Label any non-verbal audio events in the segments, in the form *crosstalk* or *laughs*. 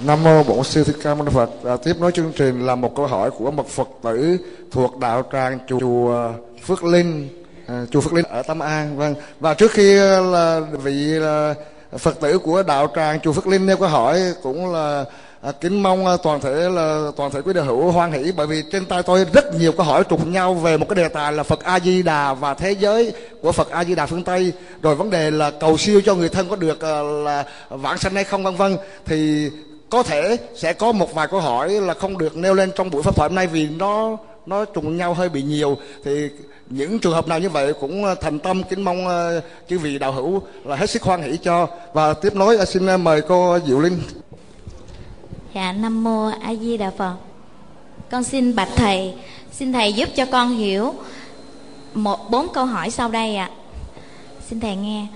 Nam mô Bổn Sư Thích Ca Mâu Ni Phật. À, tiếp nối chương trình là một câu hỏi của một Phật tử thuộc đạo tràng chùa Phước Linh, à, chùa Phước Linh ở Tâm An. Vâng. Và trước khi à, là vị là Phật tử của đạo tràng chùa Phước Linh nêu câu hỏi cũng là à, kính mong à, toàn thể là toàn thể quý đạo hữu hoan hỷ bởi vì trên tay tôi rất nhiều câu hỏi trùng nhau về một cái đề tài là Phật A Di Đà và thế giới của Phật A Di Đà phương Tây rồi vấn đề là cầu siêu cho người thân có được à, là vãng sanh hay không vân vân thì có thể sẽ có một vài câu hỏi là không được nêu lên trong buổi pháp thoại hôm nay vì nó nó trùng nhau hơi bị nhiều. Thì những trường hợp nào như vậy cũng ờ, thành tâm kính mong ờ, chư vị đạo hữu là hết sức hoan hỷ cho. Và tiếp nối ờ, xin mời cô Diệu Linh. Dạ Nam Mô A Di Đà Phật. Con xin bạch Thầy, Xin Thầy giúp cho con hiểu một, bốn câu hỏi sau đây ạ. À. Xin Thầy nghe.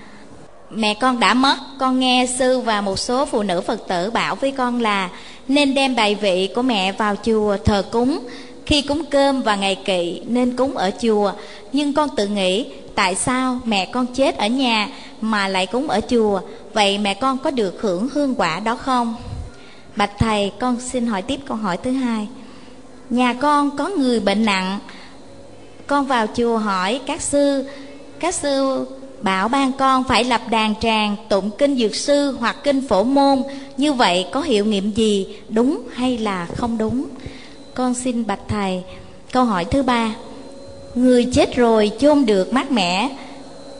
Mẹ con đã mất. Con nghe sư và một số phụ nữ Phật tử bảo với con là, Nên đem bài vị của mẹ vào chùa thờ cúng. Khi cúng cơm và ngày kỵ, nên cúng ở chùa. Nhưng con tự nghĩ, Tại sao mẹ con chết ở nhà Mà lại cúng ở chùa? Vậy mẹ con có được hưởng hương quả đó không? Bạch thầy, con xin hỏi tiếp câu hỏi thứ hai. Nhà con có người bệnh nặng? Con vào chùa hỏi các sư. Các sư bảo ban con phải lập đàn tràng Tụng kinh dược sư hoặc kinh phổ môn. Như vậy có hiệu nghiệm gì Đúng hay là không đúng? Con xin bạch thầy Câu hỏi thứ ba. Người chết rồi chôn được mát mẻ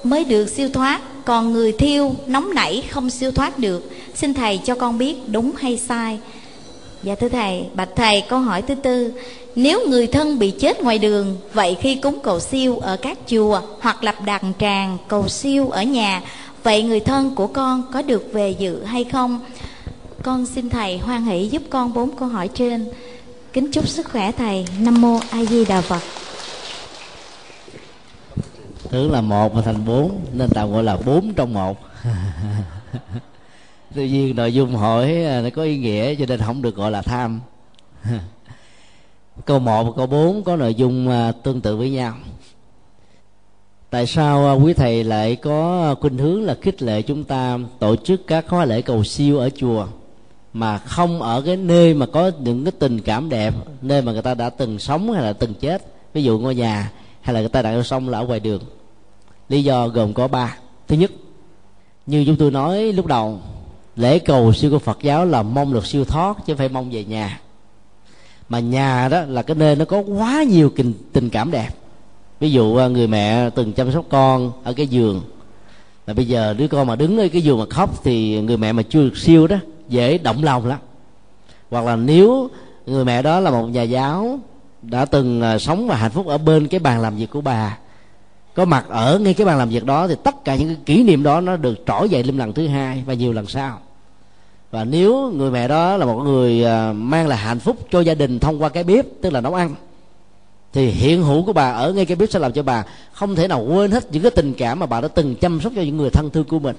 Mới được siêu thoát Còn người thiêu nóng nảy không siêu thoát được. Xin Thầy cho con biết đúng hay sai. Dạ thưa Thầy, bạch Thầy câu hỏi thứ tư. Nếu người thân bị chết ngoài đường, Vậy khi cúng cầu siêu ở các chùa Hoặc lập đàn tràng cầu siêu ở nhà, Vậy người thân của con có được về dự hay không? Con xin Thầy hoan hỷ giúp con bốn câu hỏi trên. Kính chúc sức khỏe Thầy. Nam Mô A Di Đà Phật. Thứ là một mà thành bốn, nên tạm gọi là bốn trong một. *laughs* Tuy nhiên nội dung hỏi à, nó có ý nghĩa cho nên không được gọi là tham. *laughs* câu một và câu bốn có nội dung à, tương tự với nhau. Tại sao à, quý thầy lại có à, khuynh hướng là khích lệ chúng ta tổ chức các khóa lễ cầu siêu ở chùa mà không ở cái nơi mà có những cái tình cảm đẹp, nơi mà người ta đã từng sống hay là từng chết? Ví dụ ngôi nhà hay là người ta đã sống là ở ngoài đường. Lý do gồm có ba. Thứ nhất, như chúng tôi nói lúc đầu, lễ cầu siêu của phật giáo là mong được siêu thoát chứ không phải mong về nhà mà nhà đó là cái nơi nó có quá nhiều tình, tình cảm đẹp. Ví dụ à, người mẹ từng chăm sóc con ở cái giường. Mà bây giờ đứa con mà đứng ở cái giường mà khóc thì người mẹ mà chưa được siêu đó dễ động lòng lắm. Hoặc là nếu người mẹ đó là một nhà giáo đã từng à, sống và hạnh phúc ở bên cái bàn làm việc của bà có mặt ở ngay cái bàn làm việc đó thì tất cả những cái kỷ niệm đó nó được trỗi dậy lên lần thứ hai và nhiều lần sau và nếu người mẹ đó là một người à, mang lại hạnh phúc cho gia đình thông qua cái bếp, tức là nấu ăn, thì hiện hữu của bà ở ngay cái bếp sẽ làm cho bà không thể nào quên hết những cái tình cảm mà bà đã từng chăm sóc cho những người thân thương của mình.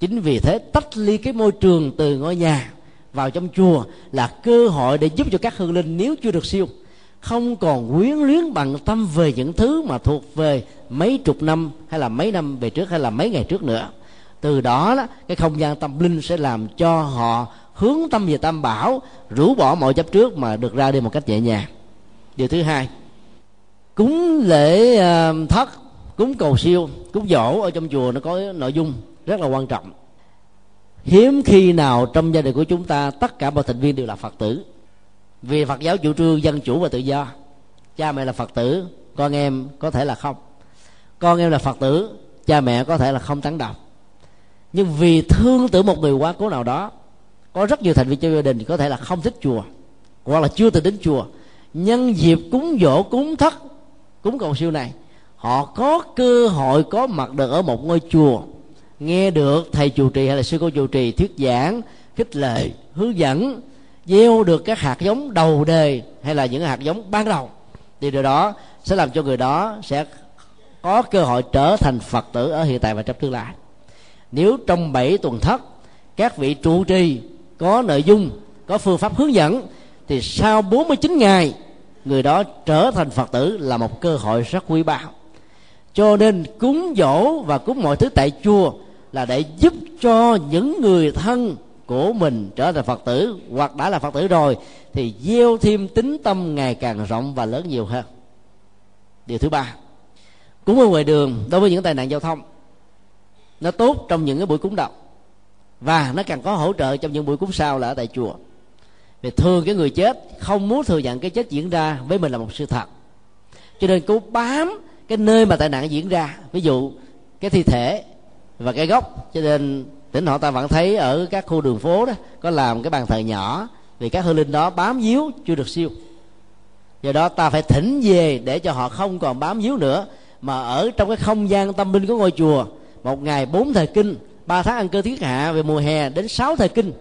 Chính vì thế, tách ly cái môi trường từ ngôi nhà vào trong chùa là cơ hội để giúp cho các hương linh nếu chưa được siêu, không còn quyến luyến bằng tâm về những thứ mà thuộc về mấy chục năm hay là mấy năm về trước hay là mấy ngày trước nữa từ đó, đó cái không gian tâm linh sẽ làm cho họ hướng tâm về tam bảo rũ bỏ mọi chấp trước mà được ra đi một cách nhẹ nhàng. Điều thứ hai cúng lễ ờ, thất cúng cầu siêu cúng dỗ ở trong chùa nó có nội dung rất là quan trọng. Hiếm khi nào trong gia đình của chúng ta tất cả mọi thành viên đều là phật tử. Vì phật giáo chủ trương dân chủ và tự do. Cha mẹ là phật tử con em có thể là không. Con em là phật tử cha mẹ có thể là không tán đồng nhưng vì thương tưởng một người quá cố nào đó, có rất nhiều thành viên trong gia đình có thể là không thích chùa, hoặc là chưa từng đến chùa. Nhân dịp cúng dỗ, cúng thất, cúng cầu siêu này, họ có cơ hội, có mặt được ở một ngôi chùa, nghe được thầy chủ trì hay là sư cô chủ trì thuyết giảng, khích lệ, hướng dẫn, gieo được các hạt giống đầu đề hay là những hạt giống ban đầu, thì điều đó sẽ làm cho người đó sẽ có cơ hội trở thành phật tử ở hiện tại và trong tương lai nếu trong bảy tuần thất, các vị trụ trì có nội dung, có phương pháp hướng dẫn, thì sau 49 ngày, người đó trở thành phật tử là một cơ hội rất quý báu. Cho nên cúng dỗ và cúng mọi thứ tại chùa là để giúp cho những người thân của mình trở thành phật tử, hoặc đã là phật tử rồi, thì gieo thêm tính tâm ngày càng rộng và lớn nhiều hơn. Điều thứ ba, cúng ở ngoài đường đối với những tai nạn giao thông nó tốt trong những cái buổi cúng đầu. Và nó càng có hỗ trợ trong những buổi cúng sau là ở tại chùa. Vì thường cái người chết không muốn thừa nhận cái chết diễn ra với mình là một sự thật. Cho nên cố bám cái nơi mà tai nạn diễn ra, ví dụ cái thi thể và cái gốc. Cho nên tỉnh họ ta vẫn thấy ở các khu đường phố đó, có làm cái bàn thờ nhỏ, vì các hương linh đó bám víu chưa được siêu. Do đó ta phải thỉnh về để cho họ không còn bám víu nữa, mà ở trong cái không gian tâm linh của ngôi chùa một ngày bốn thời kinh, ba tháng ăn cơ thiết hạ, về mùa hè đến sáu thời kinh.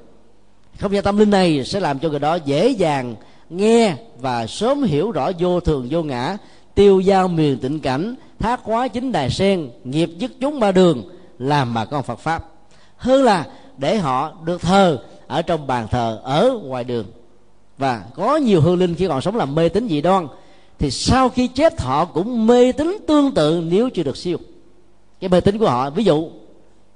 Không gian tâm linh này sẽ làm cho người đó dễ dàng nghe và sớm hiểu rõ vô thường, vô ngã, tiêu giao miền tịnh cảnh thác hóa chính đài sen, nghiệp dứt chúng ba đường, làm mà con phật pháp. Hơn là để họ được thờ ở trong bàn thờ ở ngoài đường. Và có nhiều hương linh khi còn sống làm mê tín dị đoan, thì sau khi chết họ cũng mê tín tương tự nếu chưa được siêu cái mê tín của họ, ví dụ,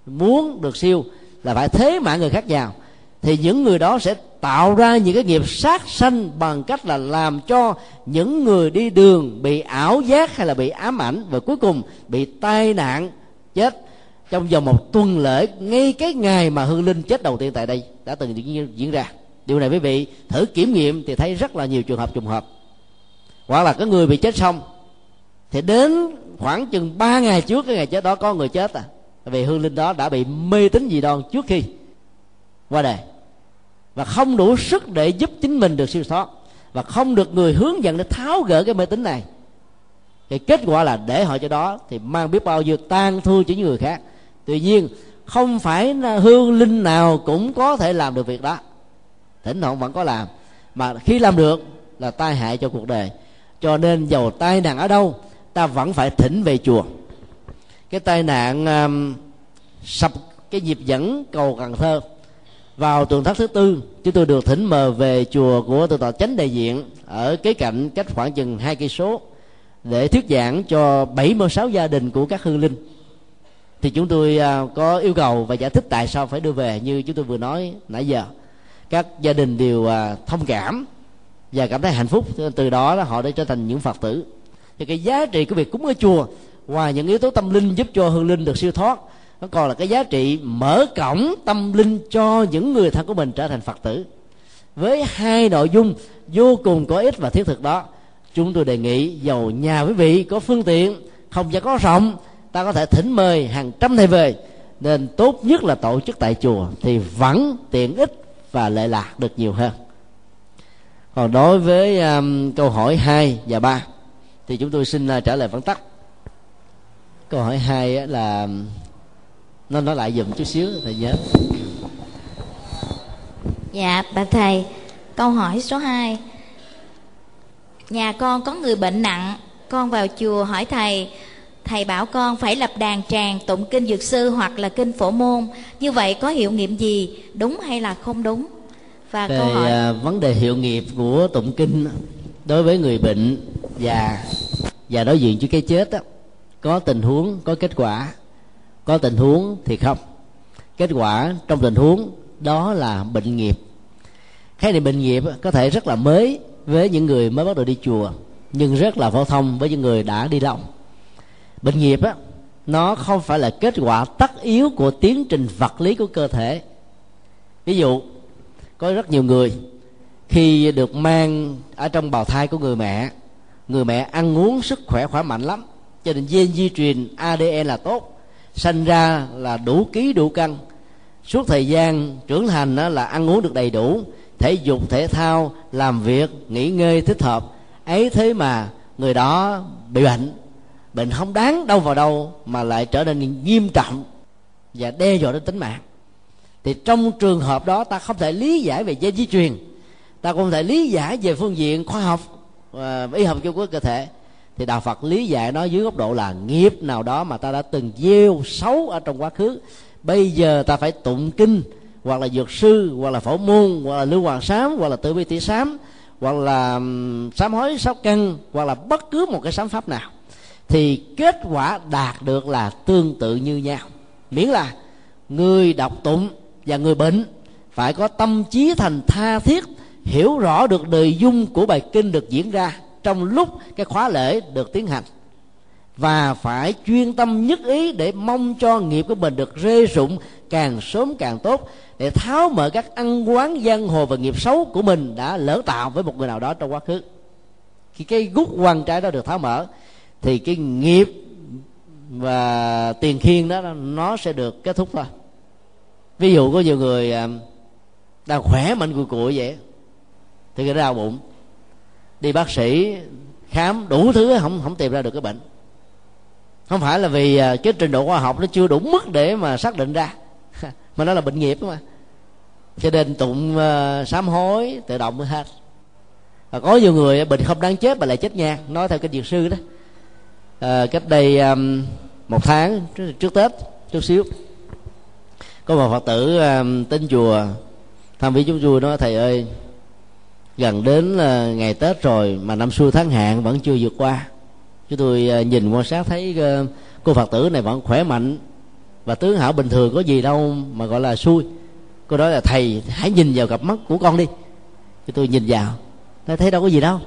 muốn được siêu là phải thế mạng người khác vào, thì những người đó sẽ tạo ra những cái nghiệp sát sanh bằng cách là làm cho những người đi đường bị ảo giác hay là bị ám ảnh và cuối cùng bị tai nạn, chết. Trong vòng một tuần lễ, ngay cái ngày mà hương linh chết đầu tiên tại đây, đã từng diễn ra. Điều này quý vị, thử kiểm nghiệm thì thấy rất là nhiều trường hợp trùng hợp. Hoặc là cái người bị chết xong, thì đến khoảng chừng 3 ngày trước cái ngày chết đó có người chết à. Vì hương linh đó đã bị mê tín dị đoan trước khi qua đời. Và không đủ sức để giúp chính mình được siêu thoát. Và không được người hướng dẫn để tháo gỡ cái mê tín này. Thì kết quả là để họ cho đó thì mang biết bao nhiêu tan thương cho những người khác. Tuy nhiên, không phải hương linh nào cũng có thể làm được việc đó. Thỉnh thoảng vẫn có làm. Mà khi làm được là tai hại cho cuộc đời. Cho nên dầu tai nạn ở đâu ta vẫn phải thỉnh về chùa. Cái tai nạn um, sập cái nhịp dẫn cầu cần thơ vào tuần thất thứ tư chúng tôi được thỉnh mời về chùa của tự tọa chánh đại diện ở kế cạnh cách khoảng chừng hai cây số để thuyết giảng cho 76 gia đình của các hương linh. Thì chúng tôi à, có yêu cầu và giải thích tại sao phải đưa về như chúng tôi vừa nói nãy giờ. Các gia đình đều à, thông cảm và cảm thấy hạnh phúc từ đó họ đã trở thành những phật tử thì cái giá trị của việc cúng ở chùa ngoài những yếu tố tâm linh giúp cho hương linh được siêu thoát nó còn là cái giá trị mở cổng tâm linh cho những người thân của mình trở thành phật tử. Với hai nội dung vô cùng có ích và thiết thực đó chúng tôi đề nghị giàu nhà quý vị có phương tiện không gian có rộng ta có thể thỉnh mời hàng trăm thầy về nên tốt nhất là tổ chức tại chùa thì vẫn tiện ích và lệ lạc được nhiều hơn. Còn đối với um, câu hỏi 2 và 3 thì chúng tôi xin uh, trả lời vắn tắt câu hỏi 2 là nó nói lại dùm chút xíu thầy nhớ. Dạ bà thầy câu hỏi số 2 nhà con có người bệnh nặng con vào chùa hỏi thầy. Thầy bảo con phải lập đàn tràng tụng kinh dược sư hoặc là kinh phổ môn. Như vậy có hiệu nghiệm gì đúng hay là không đúng? Và về câu hỏi à, vấn đề hiệu nghiệp của tụng kinh đối với người bệnh và và đối diện với cái chết đó, có tình huống có kết quả. Có tình huống thì không. Kết quả trong tình huống đó là bệnh nghiệp. Khái niệm bệnh nghiệp có thể rất là mới với những người mới bắt đầu đi chùa nhưng rất là phổ thông với những người đã đi lâu bệnh nghiệp á nó không phải là kết quả tất yếu của tiến trình vật lý của cơ thể. Ví dụ có rất nhiều người khi được mang ở trong bào thai của người mẹ người mẹ ăn uống sức khỏe khỏe mạnh lắm. Cho nên gen di truyền adn là tốt. Sanh ra là đủ ký, đủ cân suốt thời gian trưởng thành đó là ăn uống được đầy đủ. Thể dục, thể thao, làm việc, nghỉ ngơi, thích hợp. Ấy thế mà người đó bị bệnh. Bệnh không đáng đâu vào đâu mà lại trở nên nghiêm trọng và đe dọa đến tính mạng. Thì trong trường hợp đó ta không thể lý giải về gen di truyền. Ta không thể lý giải về phương diện khoa học và y học chung của cơ thể. Thì đạo phật lý giải nó dưới góc độ là nghiệp nào đó mà ta đã từng gieo xấu ở trong quá khứ, bây giờ ta phải tụng kinh, hoặc là dược sư, hoặc là phổ môn, hoặc là lưu hoàng sám, hoặc là tự bi tỷ sám, hoặc là sám hối sáu căn hoặc là bất cứ một cái sám pháp nào. Thì kết quả đạt được là tương tự như nhau. Miễn là người đọc tụng và người bệnh phải có tâm trí thành tha thiết hiểu rõ được nội dung của bài kinh được diễn ra trong lúc cái khóa lễ được tiến hành. Và phải chuyên tâm nhất ý để mong cho nghiệp của mình được rê rụng càng sớm càng tốt, để tháo mở các ăn quán giang hồ và nghiệp xấu của mình đã lỡ tạo với một người nào đó trong quá khứ. Khi cái gút quan trái đó được tháo mở, thì cái nghiệp và tiền khiên đó, nó sẽ được kết thúc thôi. Ví dụ có nhiều người à, đang khỏe mạnh cùi cụi vậy thì cái đau bụng. Đi bác sĩ khám đủ thứ không không tìm ra được cái bệnh. Không phải là vì à, cái trình độ khoa học nó chưa đủ mức để mà xác định ra. *laughs* Mà nó là bệnh nghiệp mà cho nên tụng uh, sám hối tự động mới hết. Và có nhiều người à, bệnh không đáng chết mà lại chết nha nói theo cái dược sư đó. À, cách đây um, một tháng trước, trước tết chút xíu có một phật tử um, tên chùa tham viếng chúng tôi nói thầy ơi gần đến ờ, ngày tết rồi mà năm xưa tháng hạn vẫn chưa vượt qua. Chúng tôi ờ, nhìn quan sát thấy ờ, cô phật tử này vẫn khỏe mạnh. Và tướng hảo bình thường có gì đâu mà gọi là xui. Cô nói là thầy hãy nhìn vào cặp mắt của con đi. Thì tôi nhìn vào nó thấy đâu có gì đâu.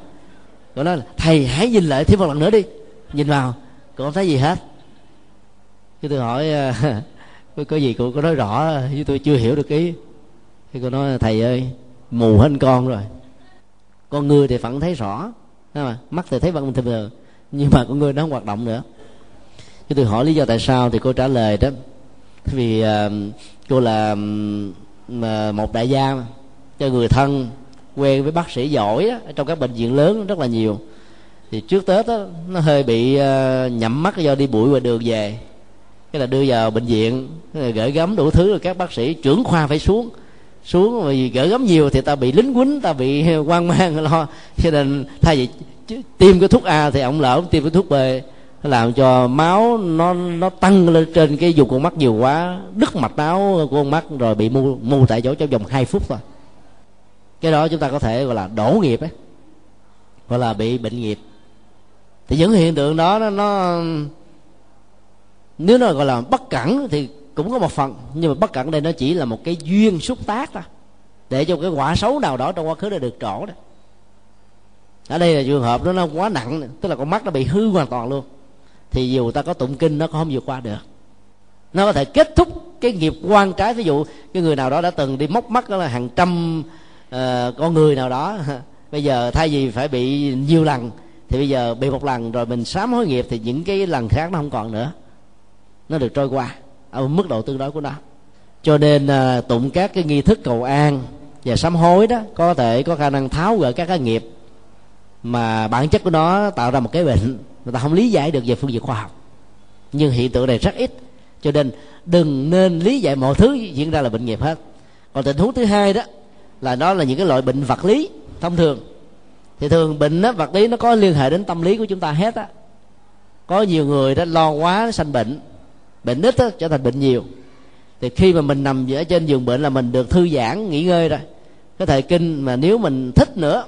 Cô nói là thầy hãy nhìn lại thêm một lần nữa đi. Nhìn vào cô không thấy gì hết. Cái tôi hỏi *laughs* có, có gì cô có nói rõ chứ tôi chưa hiểu được ý? Thì cô nói thầy ơi mù hết con rồi con người thì vẫn thấy rõ mà mắt thì thấy vẫn bình thường nhưng mà con người nó không hoạt động nữa. Cái tôi hỏi lý do tại sao thì cô trả lời đó. Vì uh, cô là uh, một đại gia mà. cho người thân quen với bác sĩ giỏi đó, trong các bệnh viện lớn rất là nhiều. Thì trước tết đó, nó hơi bị ờ, uh, nhậm mắt do đi bụi ngoài đường về. Cái là đưa vào bệnh viện gửi gắm đủ thứ rồi các bác sĩ trưởng khoa phải xuống xuống vì gỡ gắm nhiều thì ta bị lính quýnh ta bị *laughs* quan mang lo. Cho nên thay vì tiêm cái thuốc a thì ông lỡ ông tiêm cái thuốc b làm cho máu nó nó tăng lên trên cái vùng con mắt nhiều quá đứt mạch máu của con mắt rồi bị mù mù tại chỗ trong vòng 2 phút thôi. Cái đó chúng ta có thể gọi là đổ nghiệp ấy gọi là bị bệnh nghiệp. Thì những hiện tượng đó nó, nó nếu nó gọi là bất cẩn thì cũng có một phần nhưng mà bất cẩn đây nó chỉ là một cái duyên xúc tác thôi để cho cái quả xấu nào đó trong quá khứ đã được trổ đó. Ở đây là trường hợp đó nó quá nặng tức là con mắt nó bị hư hoàn toàn luôn thì dù ta có tụng kinh nó cũng không vượt qua được. Nó có thể kết thúc cái nghiệp quan trái ví dụ cái người nào đó đã từng đi móc mắt đó là hàng trăm uh, con người nào đó *laughs* bây giờ thay vì phải bị nhiều lần thì bây giờ bị một lần rồi mình sám hối nghiệp thì những cái lần khác nó không còn nữa nó được trôi qua ở mức độ tương đối của nó. Cho nên à, tụng các cái nghi thức cầu an và sám hối đó có thể có khả năng tháo gỡ các cái nghiệp mà bản chất của nó tạo ra một cái bệnh người ta không lý giải được về phương diện khoa học. Nhưng hiện tượng này rất ít. Cho nên đừng nên lý giải mọi thứ diễn ra là bệnh nghiệp hết. Còn tình huống thứ hai đó là nó là những cái loại bệnh vật lý thông thường. Thì thường bệnh đó, vật lý nó có liên hệ đến tâm lý của chúng ta hết á. Có nhiều người đó lo quá sanh bệnh bệnh ít đó, trở thành bệnh nhiều. Thì khi mà mình nằm ở trên giường bệnh là mình được thư giãn nghỉ ngơi rồi. Cái thời kinh mà nếu mình thích nữa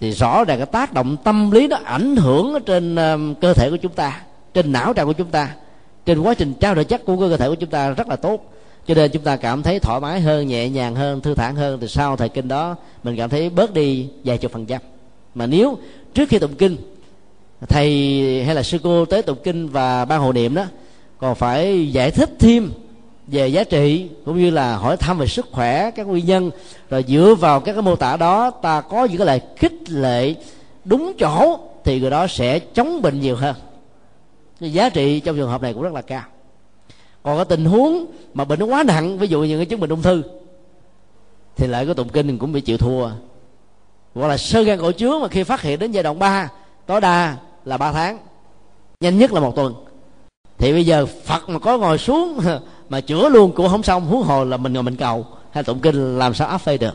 thì rõ ràng cái tác động tâm lý nó ảnh hưởng ở trên um, cơ thể của chúng ta trên não trạng của chúng ta trên quá trình trao đổi chất của cơ thể của chúng ta rất là tốt. Cho nên chúng ta cảm thấy thoải mái hơn nhẹ nhàng hơn thư thản hơn. Thì sau thời kinh đó mình cảm thấy bớt đi vài chục phần trăm. Mà nếu trước khi tụng kinh thầy hay là sư cô tế tụng kinh và ban hộ niệm đó, còn phải giải thích thêm về giá trị cũng như là hỏi thăm về sức khỏe các nguyên nhân. Rồi dựa vào các cái mô tả đó, ta có những cái lời khích lệ đúng chỗ thì người đó sẽ chống bệnh nhiều hơn. Cái giá trị trong trường hợp này cũng rất là cao. Còn cái tình huống mà bệnh nó quá nặng, ví dụ như cái chứng bệnh ung thư, thì lại có tụng kinh cũng bị chịu thua. Hoặc là sơ gan cổ chứa mà khi phát hiện đến giai đoạn 3 tối đa là 3 tháng. Nhanh nhất là một tuần. Thì bây giờ phật mà có ngồi xuống *laughs* mà chữa luôn cũng không xong, huống hồ là mình ngồi mình cầu. Hay tụng kinh làm sao áp phê được.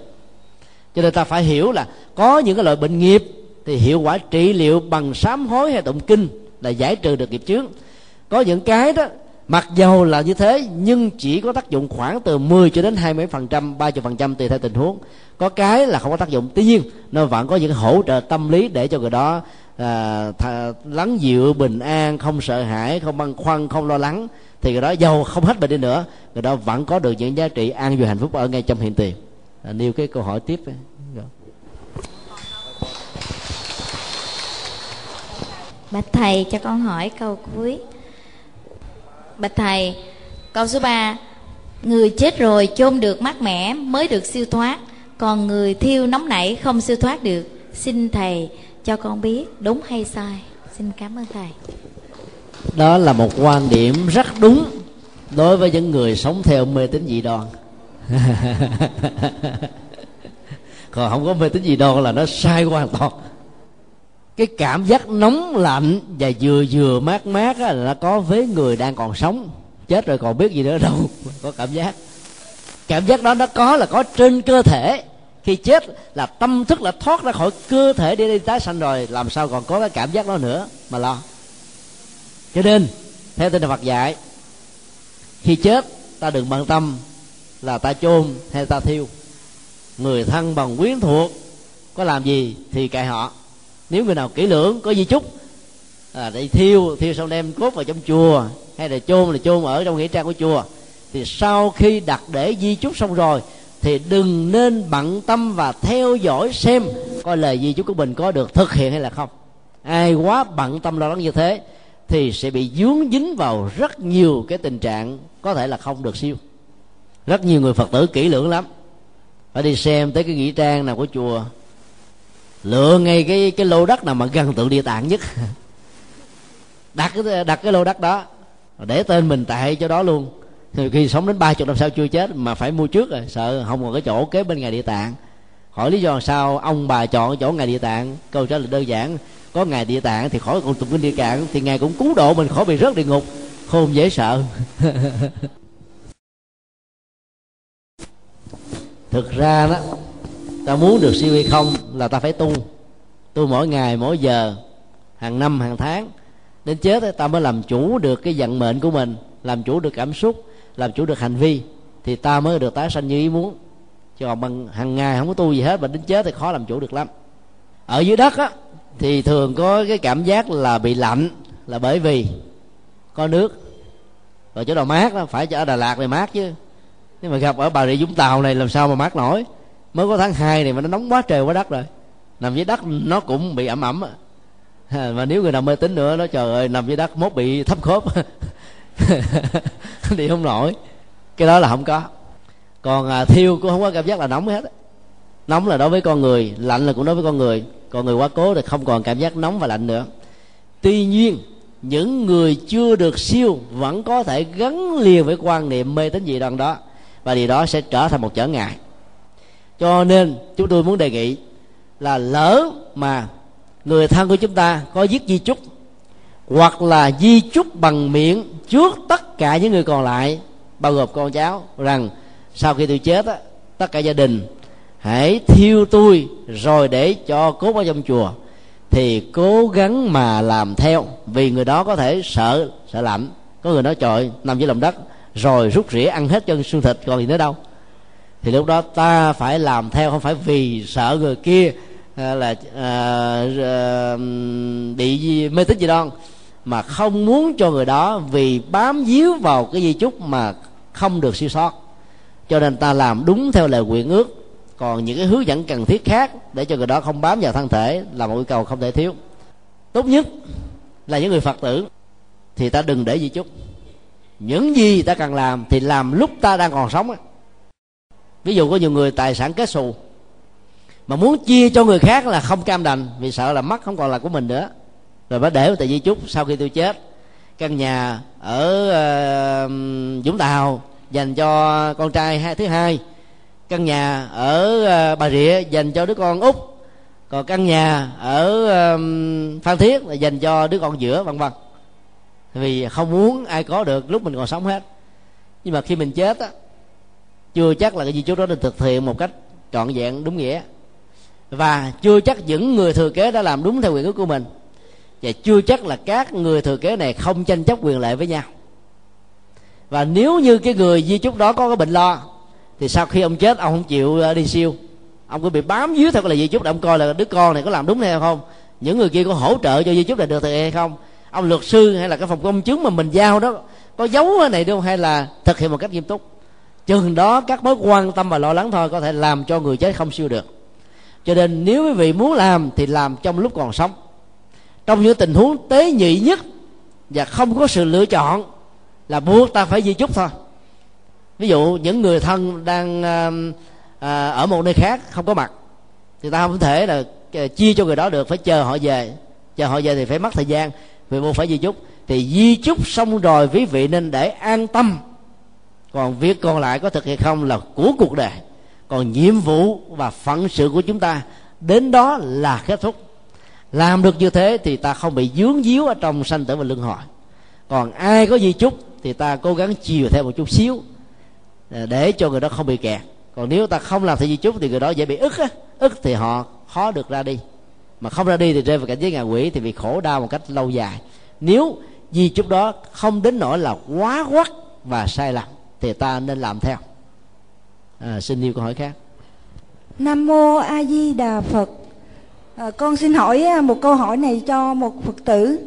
Cho nên ta phải hiểu là có những cái loại bệnh nghiệp thì hiệu quả trị liệu bằng sám hối hay tụng kinh là giải trừ được nghiệp chướng. Có những cái đó, mặc dầu là như thế, nhưng chỉ có tác dụng khoảng từ 10 cho đến 20 phần trăm 30 phần trăm tùy theo tình huống. Có cái là không có tác dụng. Tuy nhiên, nó vẫn có những hỗ trợ tâm lý để cho người đó à, thà, lắng dịu bình an không sợ hãi không băn khoăn không lo lắng thì người đó giàu không hết bệnh đi nữa người đó vẫn có được những giá trị an vui hạnh phúc ở ngay trong hiện tiền. À, nêu cái câu hỏi tiếp dạ. bạch thầy cho con hỏi câu cuối. Bạch thầy câu số 3 người chết rồi chôn được mát mẻ mới được siêu thoát còn người thiêu nóng nảy không siêu thoát được. Xin thầy cho con biết đúng hay sai. Xin cảm ơn thầy. Đó là một quan điểm rất đúng đối với những người sống theo mê tín dị đoan. *laughs* Còn không có mê tín dị đoan là nó sai hoàn toàn. Cái cảm giác nóng lạnh và vừa vừa mát mát là nó có với người đang còn sống. Chết rồi còn biết gì nữa đâu, *laughs* có cảm giác. Cảm giác đó nó có là có trên cơ thể khi chết là tâm thức là thoát ra khỏi cơ thể để đi tái sanh rồi làm sao còn có cái cảm giác đó nữa mà lo. Cho nên theo tinh thần Phật dạy khi chết ta đừng bận tâm là ta chôn hay ta thiêu. Người thân bằng quyến thuộc có làm gì thì kệ họ. Nếu người nào kỹ lưỡng có di chúc à, để thiêu thiêu xong đem cốt vào trong chùa hay là chôn là chôn ở trong nghĩa trang của chùa thì sau khi đặt để di chúc xong rồi thì đừng nên bận tâm và theo dõi xem coi lời di chúc của mình có được thực hiện hay là không. Ai quá bận tâm lo lắng như thế thì sẽ bị dướng dính vào rất nhiều cái tình trạng có thể là không được siêu. Rất nhiều người phật tử kỹ lưỡng lắm. Phải đi xem tới cái nghĩa trang nào của chùa, lựa ngay cái cái lô đất nào mà gần tượng địa tạng nhất. *laughs* Đặt cái đặt cái lô đất đó, để tên mình tại cho đó luôn thì khi sống đến ba chục năm sau chưa chết, mà phải mua trước rồi, sợ không còn cái chỗ kế bên ngài địa tạng. Hỏi lý do sao, ông bà chọn chỗ ngài địa tạng. Câu trả lời đơn giản, có ngài địa tạng thì khỏi còn tụng kinh địa tạng thì ngài cũng cứu độ mình khỏi bị rớt địa ngục. Khôn dễ sợ. *laughs* Thực ra đó, ta muốn được siêu hay không là ta phải tu. Tu mỗi ngày, mỗi giờ, hàng năm, hàng tháng. Đến chết ta mới làm chủ được cái vận mệnh của mình, làm chủ được cảm xúc làm chủ được hành vi, thì ta mới được tái sanh như ý muốn. Chứ còn bằng hàng ngày không có tu gì hết mà đến chết thì khó làm chủ được lắm. Ở dưới đất á, thì thường có cái cảm giác là bị lạnh, là bởi vì có nước. Rồi chỗ nào mát đó phải ở đà lạt này mát chứ. Nhưng mà gặp ở bà rịa vũng tàu này làm sao mà mát nổi? Mới có tháng 2 này mà nó nóng quá trời quá đất rồi. Nằm dưới đất nó cũng bị ẩm ẩm *laughs* mà nếu người nào mê tín nữa, nó trời ơi, nằm dưới đất mốt bị thấp khớp. *laughs* *laughs* đi không nổi. Cái đó là không có. Còn à, thiêu cũng không có cảm giác là nóng hết nóng là đối với con người lạnh là cũng đối với con người. Còn người quá cố thì không còn cảm giác nóng và lạnh nữa. Tuy nhiên những người chưa được siêu vẫn có thể gắn liền với quan niệm mê tín dị đoan đó và điều đó sẽ trở thành một trở ngại. Cho nên chúng tôi muốn đề nghị là lỡ mà người thân của chúng ta có viết di chúc hoặc là di chúc bằng miệng trước tất cả những người còn lại bao gồm con cháu rằng sau khi tôi chết á, tất cả gia đình hãy thiêu tôi rồi để cho cốt ở trong chùa thì cố gắng mà làm theo vì người đó có thể sợ sợ lạnh. Có người nói trời nằm dưới lòng đất rồi rút rỉa ăn hết chân xương thịt còn gì nữa đâu. Thì lúc đó ta phải làm theo không phải vì sợ người kia à, là à, à, bị mê tín gì đâu mà không muốn cho người đó vì bám víu vào cái di chúc mà không được siêu sót. Cho nên ta làm đúng theo lời nguyện ước. Còn những cái hướng dẫn cần thiết khác để cho người đó không bám vào thân thể là một yêu cầu không thể thiếu. Tốt nhất là những người phật tử thì ta đừng để di chúc. Những gì ta cần làm thì làm lúc ta đang còn sống ví dụ có nhiều người tài sản kết xù mà muốn chia cho người khác là không cam đành vì sợ là mất không còn là của mình nữa rồi mới để tại di chúc sau khi tôi chết. Căn nhà ở uh, vũng tàu dành cho con trai hai thứ hai. Căn nhà ở uh, bà rịa dành cho đứa con út. Còn căn nhà ở uh, phan thiết là dành cho đứa con giữa vân vân. Vì không muốn ai có được lúc mình còn sống hết. Nhưng mà khi mình chết á chưa chắc là cái di chúc đó được thực hiện một cách trọn vẹn đúng nghĩa. Và chưa chắc những người thừa kế đã làm đúng theo quyền ước của mình và chưa chắc là các người thừa kế này không tranh chấp quyền lợi với nhau. Và nếu như cái người di chúc đó có cái bệnh lo, thì sau khi ông chết, ông không chịu ờ, đi siêu. Ông cứ bị bám dưới theo cái lời di chúc để ông coi là đứa con này có làm đúng hay không. Những người kia có hỗ trợ cho di chúc này được thực hiện hay không? Ông luật sư hay là cái phòng công chứng mà mình giao đó, có giấu cái này đâu hay là thực hiện một cách nghiêm túc? Chừng đó các mối quan tâm và lo lắng thôi có thể làm cho người chết không siêu được. Cho nên nếu quý vị muốn làm thì làm trong lúc còn sống trong những tình huống tế nhị nhất và không có sự lựa chọn là buộc ta phải di chúc thôi. Ví dụ những người thân đang à, à, ở một nơi khác không có mặt thì ta không thể là à, chia cho người đó được phải chờ họ về. Chờ họ về thì phải mất thời gian vì buộc phải di chúc. Thì di chúc xong rồi quý vị nên để an tâm. Còn việc còn lại có thực hiện không là của cuộc đời. Còn nhiệm vụ và phận sự của chúng ta đến đó là kết thúc làm được như thế thì ta không bị dướng díu ở trong sanh tử và luân hồi. Còn ai có di chúc thì ta cố gắng chiều theo một chút xíu à, để cho người đó không bị kẹt. Còn nếu ta không làm theo di chúc thì người đó dễ bị ức á. Ức thì họ khó được ra đi. Mà không ra đi thì rơi vào cảnh giới ngạ quỷ thì bị khổ đau một cách lâu dài. Nếu di chúc đó không đến nỗi là quá quắt và sai lầm thì ta nên làm theo. À, xin yêu câu hỏi khác. Nam mô a di đà phật à, con xin hỏi à, một câu hỏi này cho một phật tử.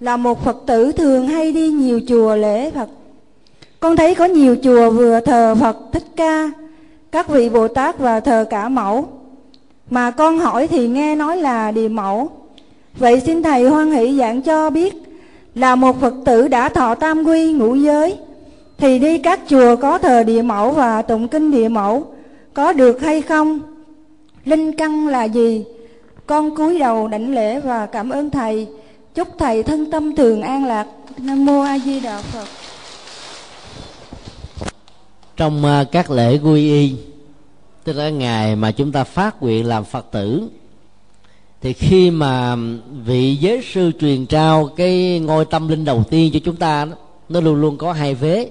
Là một phật tử thường hay đi nhiều chùa lễ phật? Con thấy có nhiều chùa vừa thờ phật thích ca các vị bồ tát và thờ cả mẫu. Mà con hỏi thì nghe nói là địa mẫu. Vậy xin thầy hoan hỷ giảng cho biết là một phật tử đã thọ tam quy ngũ giới thì đi các chùa có thờ địa mẫu và tụng kinh địa mẫu có được hay không? Linh căn là gì? Con cúi đầu đảnh lễ và cảm ơn thầy. Chúc thầy thân tâm thường an lạc. Nam mô a di đà phật. Trong à, các lễ quy y tức là ngày mà chúng ta phát nguyện làm phật tử thì khi mà vị giới sư truyền trao cái ngôi tâm linh đầu tiên cho chúng ta nó luôn luôn có hai vế.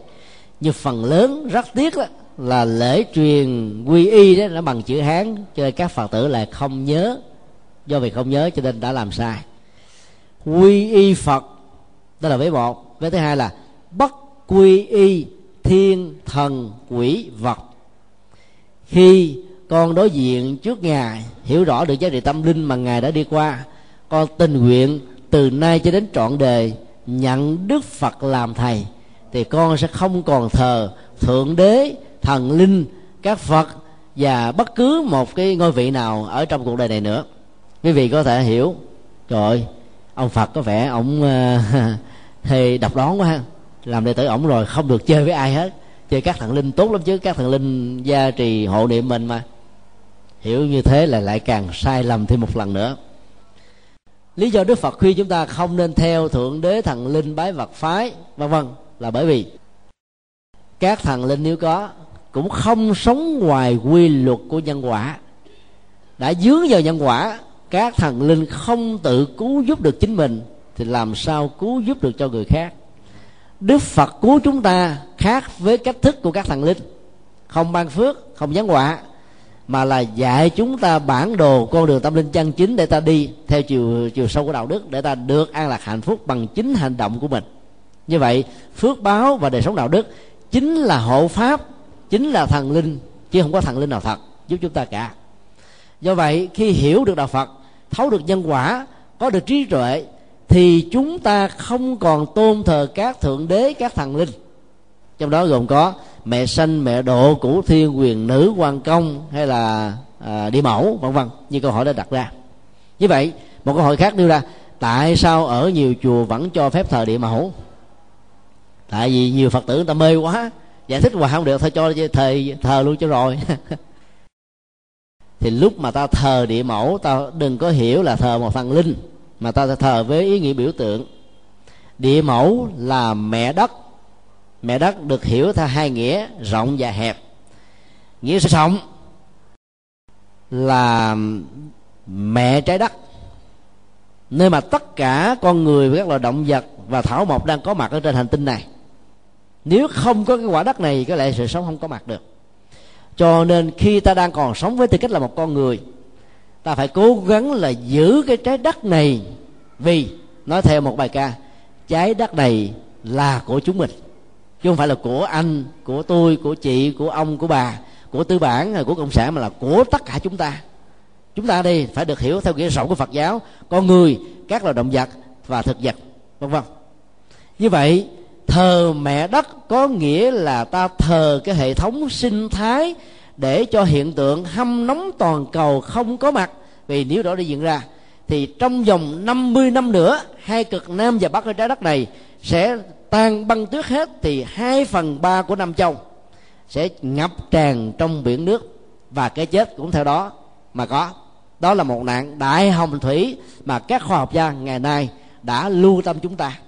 Nhưng phần lớn rất tiếc đó, là lễ truyền quy y đó, nó bằng chữ hán, cho nên các phật tử lại không nhớ, do vì không nhớ cho nên đã làm sai. Quy y phật, đó là vế một. Vế thứ hai là bất quy y thiên thần quỷ vật. Khi con đối diện trước ngài, hiểu rõ được giá trị tâm linh mà ngài đã đi qua, con tình nguyện từ nay cho đến trọn đời nhận đức phật làm thầy, thì con sẽ không còn thờ thượng đế thần linh, các phật và bất cứ một cái ngôi vị nào ở trong cuộc đời này nữa. Quý vị có thể hiểu, trời ơi, ông phật có vẻ ông thì độc đoán quá ha. Làm đệ tử ổng rồi, không được chơi với ai hết. Chơi các thần linh tốt lắm chứ, các thần linh gia trì hộ niệm mình mà. Hiểu như thế là lại càng sai lầm thêm một lần nữa. Lý do đức phật khuyên chúng ta không nên theo thượng đế thần linh bái vật phái, vân vân, là bởi vì các thần linh nếu có cũng không sống ngoài quy luật của nhân quả. Đã dướng vào nhân quả, các thần linh không tự cứu giúp được chính mình, thì làm sao cứu giúp được cho người khác? Đức phật cứu chúng ta khác với cách thức của các thần linh. Không ban phước, không giáng họa mà là dạy chúng ta bản đồ con đường tâm linh chân chính để ta đi theo chiều chiều sâu của đạo đức, để ta được an lạc hạnh phúc bằng chính hành động của mình. Như vậy, phước báo và đời sống đạo đức chính là hộ pháp chính là thần linh chứ không có thần linh nào thật giúp chúng ta cả. Do vậy khi hiểu được đạo phật thấu được nhân quả có được trí tuệ thì chúng ta không còn tôn thờ các thượng đế các thần linh. Trong đó gồm có mẹ sanh mẹ độ cửu thiên quyền nữ quan công hay là à, đi mẫu vân vân như câu hỏi đã đặt ra. Như vậy một câu hỏi khác đưa ra tại sao ở nhiều chùa vẫn cho phép thờ địa mẫu? Tại vì nhiều phật tử người ta mê quá giải thích hoài không được, thôi cho thầy thờ luôn cho rồi. *laughs* Thì lúc mà ta thờ địa mẫu, ta đừng có hiểu là thờ một thần linh, mà ta thờ với ý nghĩa biểu tượng. Địa mẫu là mẹ đất. Mẹ đất được hiểu theo hai nghĩa rộng và hẹp. Nghĩa rộng là mẹ trái đất, nơi mà tất cả con người và các loài động vật và thảo mộc đang có mặt ở trên hành tinh này nếu không có cái quả đất này, có lẽ sự sống không có mặt được. Cho nên khi ta đang còn sống với tư cách là một con người, ta phải cố gắng là giữ cái trái đất này vì, nói theo một bài ca, trái đất này là của chúng mình. Chứ không phải là của anh, của tôi, của chị, của ông, của bà, của tư bản của cộng sản mà là của tất cả chúng ta. Chúng ta đây phải được hiểu theo nghĩa rộng của phật giáo, con người, các loài động vật và thực vật, vân vân. Như vậy thờ mẹ đất có nghĩa là ta thờ cái hệ thống sinh thái để cho hiện tượng hâm nóng toàn cầu không có mặt. Vì nếu đó đi diễn ra, thì trong vòng 50 năm nữa, hai cực nam và bắc ở trái đất này sẽ tan băng tuyết hết, thì hai phần ba của nam châu sẽ ngập tràn trong biển nước và cái chết cũng theo đó mà có. Đó là một nạn đại hồng thủy mà các khoa học gia ngày nay đã lưu tâm chúng ta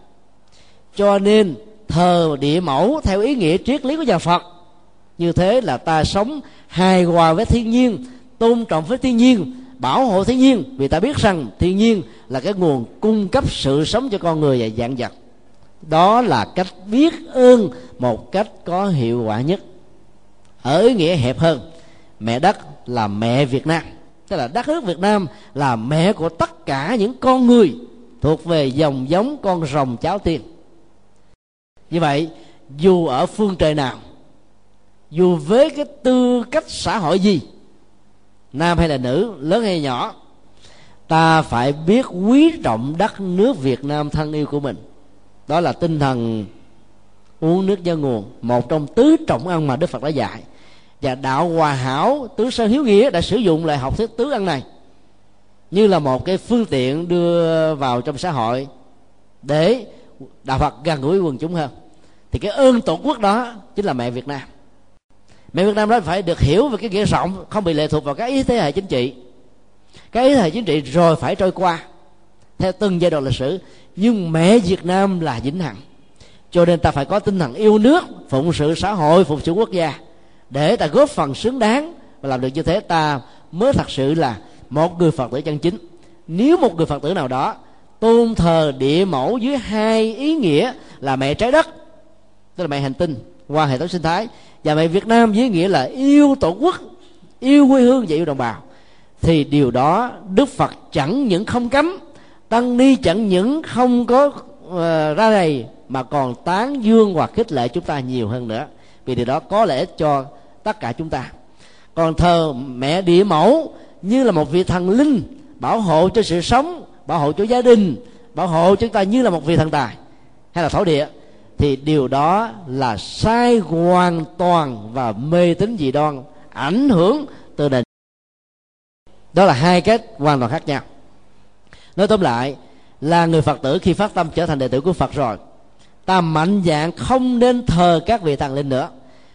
cho nên, thờ địa mẫu theo ý nghĩa triết lý của nhà phật. Như thế là ta sống hài hòa với thiên nhiên, tôn trọng với thiên nhiên, bảo hộ thiên nhiên. Vì ta biết rằng thiên nhiên là cái nguồn cung cấp sự sống cho con người và dạng vật. Đó là cách biết ơn một cách có hiệu quả nhất. Ở ý nghĩa hẹp hơn, mẹ đất là mẹ việt nam. Tức là đất nước việt nam là mẹ của tất cả những con người thuộc về dòng giống con rồng cháu tiên như vậy, dù ở phương trời nào, dù với cái tư cách xã hội gì, nam hay là nữ, lớn hay nhỏ, ta phải biết quý trọng đất nước việt nam thân yêu của mình. Đó là tinh thần uống nước do nguồn, một trong tứ trọng ăn mà đức phật đã dạy. Và đạo hòa hảo, tứ sơ hiếu nghĩa đã sử dụng lại học thuyết tứ ăn này, như là một cái phương tiện đưa vào trong xã hội để đạo phật gần gũi quần chúng hơn. Thì cái ơn tổ quốc đó chính là mẹ việt nam. Mẹ việt nam đó phải được hiểu về cái nghĩa rộng, không bị lệ thuộc vào cái ý thế hệ chính trị. Cái ý thế hệ chính trị rồi phải trôi qua, theo từng giai đoạn lịch sử. Nhưng mẹ việt nam là vĩnh hằng. Cho nên ta phải có tinh thần yêu nước, phụng sự xã hội, phụng sự quốc gia, để ta góp phần xứng đáng và làm được như thế. Ta mới thật sự là một người phật tử chân chính. Nếu một người phật tử nào đó tôn thờ địa mẫu dưới hai ý nghĩa là mẹ trái đất tức là mẹ hành tinh qua hệ thống sinh thái và mẹ việt nam dưới nghĩa là yêu tổ quốc yêu quê hương và yêu đồng bào. Thì điều đó đức phật chẳng những không cấm tăng ni chẳng những không có uh, ra này mà còn tán dương hoặc khích lệ chúng ta nhiều hơn nữa. Vì điều đó có lẽ cho tất cả chúng ta. Còn thờ mẹ địa mẫu như là một vị thần linh bảo hộ cho sự sống bảo hộ cho gia đình, bảo hộ chúng ta như là một vị thần tài hay là thổ địa, thì điều đó là sai hoàn toàn và mê tín dị đoan, ảnh hưởng từ nền. Đó là hai cách hoàn toàn khác nhau. Nói tóm lại, là người phật tử khi phát tâm trở thành đệ tử của phật rồi, ta mạnh dạng không nên thờ các vị thần linh nữa.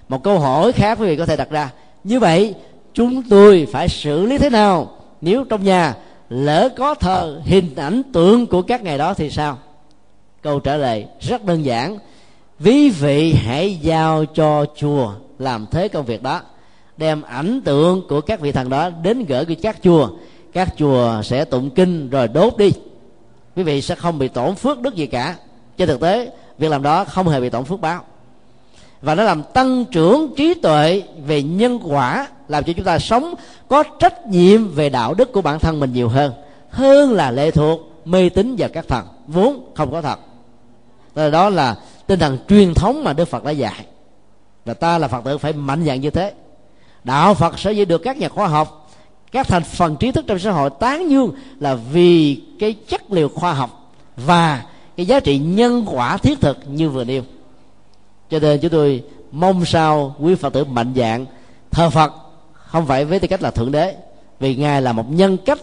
Một câu hỏi khác quý vị có thể đặt ra, như vậy chúng tôi phải xử lý thế nào nếu trong nhà lỡ có thờ hình ảnh tượng của các ngày đó thì sao? Câu trả lời rất đơn giản. Quý vị hãy giao cho chùa làm thế công việc đó, đem ảnh tượng của các vị thần đó đến gửi cho các chùa. Các chùa sẽ tụng kinh rồi đốt đi. Quý vị sẽ không bị tổn phước đức gì cả. Trên thực tế, việc làm đó không hề bị tổn phước báo và nó làm tăng trưởng trí tuệ về nhân quả làm cho chúng ta sống có trách nhiệm về đạo đức của bản thân mình nhiều hơn. Hơn là lệ thuộc, mê tín vào các thần vốn không có thật. Đó là tinh thần truyền thống mà đức phật đã dạy. Và ta là phật tử phải mạnh dạng như thế. Đạo phật sẽ giữ được các nhà khoa học, các thành phần trí thức trong xã hội tán dương là vì cái chất liệu khoa học và cái giá trị nhân quả thiết thực như vừa nêu. Cho nên chúng tôi mong sao quý phật tử mạnh dạng thờ phật không phải với tư cách là thượng đế, vì ngài là một nhân cách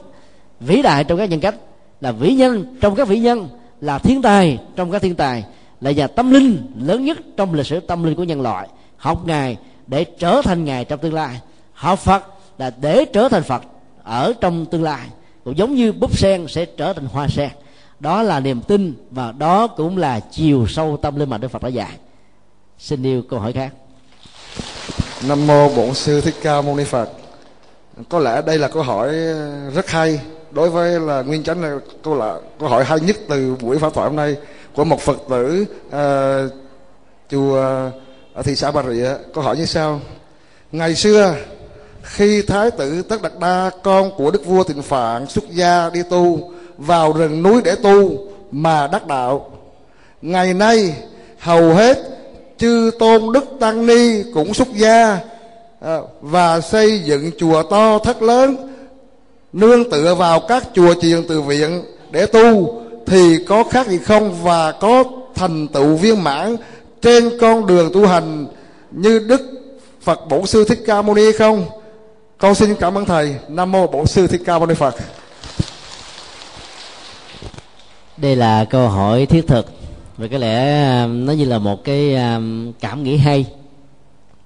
vĩ đại trong các nhân cách, là vĩ nhân trong các vĩ nhân, là thiên tài trong các thiên tài, là nhà tâm linh lớn nhất trong lịch sử tâm linh của nhân loại. Học ngài để trở thành ngài trong tương lai. Học phật là để trở thành phật ở trong tương lai. Cũng giống như búp sen sẽ trở thành hoa sen. Đó là niềm tin và đó cũng là chiều sâu tâm linh mà đức phật đã dạy. Xin yêu câu hỏi khác nam mô bổn sư thích ca mâu ni phật. Có lẽ đây là câu hỏi rất hay. Đối với là nguyên chánh là câu là câu hỏi hay nhất từ buổi pháp thoại hôm nay của một phật tử uh, chùa ở thị xã bà rịa. Câu hỏi như sau. Ngày xưa khi thái tử tất đạt đa con của đức vua tịnh phạn xuất gia đi tu vào rừng núi để tu mà đắc đạo. Ngày nay hầu hết chư tôn đức tăng ni cũng xuất gia à, và xây dựng chùa to thất lớn, nương tựa vào các chùa chiền từ viện để tu, thì có khác gì không? Và có thành tựu viên mãn trên con đường tu hành như đức phật bổn sư thích ca mâu ni không? Con xin cảm ơn thầy. Nam mô bổn sư thích ca mâu ni phật. Đây là câu hỏi thiết thực và có lẽ um, nó như là một cái um, cảm nghĩ hay.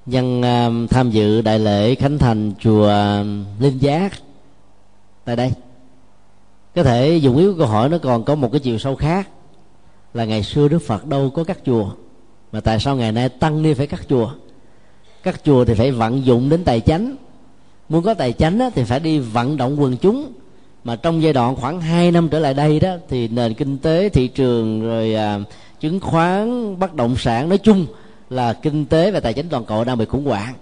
Nhân um, tham dự đại lễ khánh thành chùa linh giác tại đây. Có thể dùng ý câu hỏi nó còn có một cái chiều sâu khác, là ngày xưa đức phật đâu có các chùa, mà tại sao ngày nay tăng ni phải cắt chùa? Các chùa thì phải vận dụng đến tài chánh, muốn có tài chánh thì phải đi vận động quần chúng mà trong giai đoạn khoảng 2 năm trở lại đây đó thì nền kinh tế thị trường rồi à, chứng khoán bất động sản nói chung là kinh tế và tài chính toàn cầu đang bị khủng hoảng.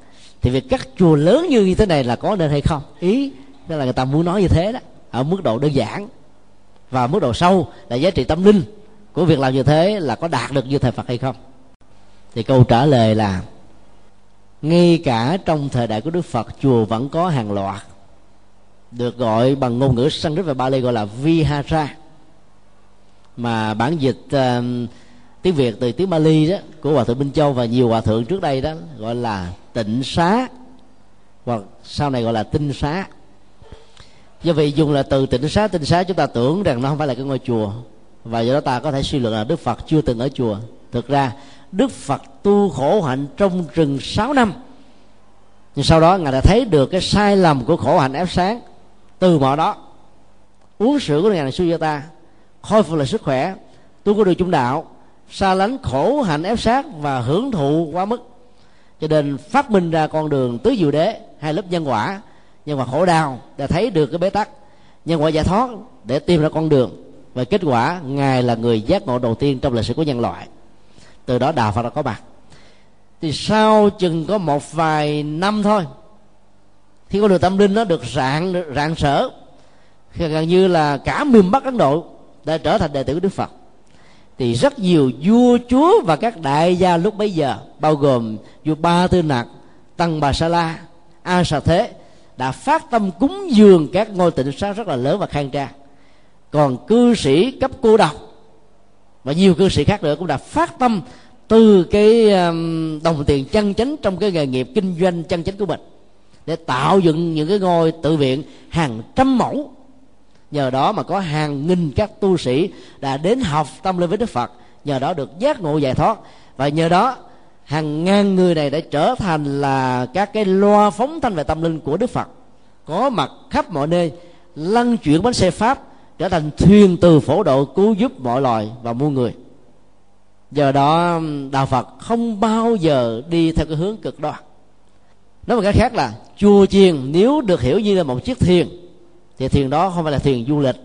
Thì việc cắt chùa lớn như thế này là có nên hay không? Ý đó là người ta muốn nói như thế đó ở mức độ đơn giản và mức độ sâu là giá trị tâm linh của việc làm như thế là có đạt được như thầy Phật hay không? Thì câu trả lời là ngay cả trong thời đại của Đức Phật chùa vẫn có hàng loạt được gọi bằng ngôn ngữ Sanskrit và Bali gọi là Vihara. Mà bản dịch uh, tiếng Việt từ tiếng Bali đó của hòa thượng Minh Châu và nhiều hòa thượng trước đây đó gọi là tịnh xá hoặc sau này gọi là tinh xá. Do vậy dùng là từ tịnh xá tinh xá chúng ta tưởng rằng nó không phải là cái ngôi chùa và do đó ta có thể suy luận là Đức Phật chưa từng ở chùa. Thực ra Đức Phật tu khổ hạnh trong rừng 6 năm. Nhưng sau đó ngài đã thấy được cái sai lầm của khổ hạnh ép sáng từ mọi đó, uống sữa của ngài là ta, khôi phục lại sức khỏe, tu có được trung đạo, xa lánh khổ hạnh ép sát và hưởng thụ quá mức. Cho nên phát minh ra con đường tứ diệu đế, hai lớp nhân quả nhân quả khổ đau để thấy được cái bế tắc, nhân quả giải thoát để tìm ra con đường. Và kết quả, ngài là người giác ngộ đầu tiên trong lịch sử của nhân loại. Từ đó đạo phật đã có mặt. Thì sau chừng có một vài năm thôi khi con đường tâm linh nó được rạng rạng sở gần như là cả miền bắc ấn độ đã trở thành đệ tử của đức phật. Thì rất nhiều vua, chúa và các đại gia lúc bấy giờ, bao gồm vua ba tư nặc, tăng bà sa la, a sa thế, đã phát tâm cúng dường các ngôi tịnh xá rất là lớn và khang trang. Còn cư sĩ cấp cô độc và nhiều cư sĩ khác nữa cũng đã phát tâm từ cái um, đồng tiền chân chánh trong cái nghề nghiệp kinh doanh chân chánh của mình để tạo dựng những cái ngôi tự viện hàng trăm mẫu. Nhờ đó mà có hàng nghìn các tu sĩ đã đến học tâm linh với đức phật, nhờ đó được giác ngộ giải thoát. Và nhờ đó, hàng ngàn người này đã trở thành là các cái loa phóng thanh về tâm linh của đức phật. Có mặt khắp mọi nơi, lăn chuyển bánh xe pháp, trở thành thuyền từ phổ độ cứu giúp mọi loài và muôn người. Giờ đó, đạo phật không bao giờ đi theo cái hướng cực đoan. Nói một cách khác là chùa chiền, nếu được hiểu như là một chiếc thuyền, thì thuyền đó không phải là thuyền du lịch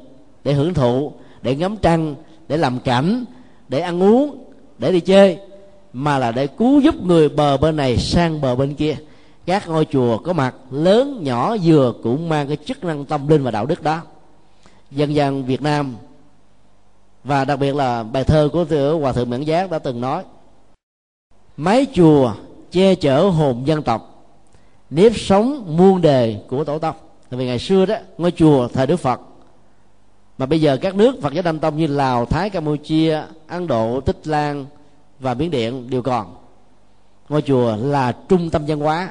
để hưởng thụ, để ngắm trăng, để làm cảnh, để ăn uống, để đi chơi, mà là để cứu giúp người bờ bên này sang bờ bên kia. Các ngôi chùa có mặt lớn, nhỏ, vừa cũng mang cái chức năng tâm linh và đạo đức đó. Dân gian việt nam, và đặc biệt là bài thơ của hòa thượng miễn giác đã từng nói, mái chùa che chở hồn dân tộc nếp sống muôn đề của tổ tông. Tại vì ngày xưa đó, ngôi chùa thời đức phật. Mà bây giờ các nước phật giáo nam tông như lào, thái, campuchia, ấn độ, tích lan và miến điện đều còn. Ngôi chùa là trung tâm văn hóa,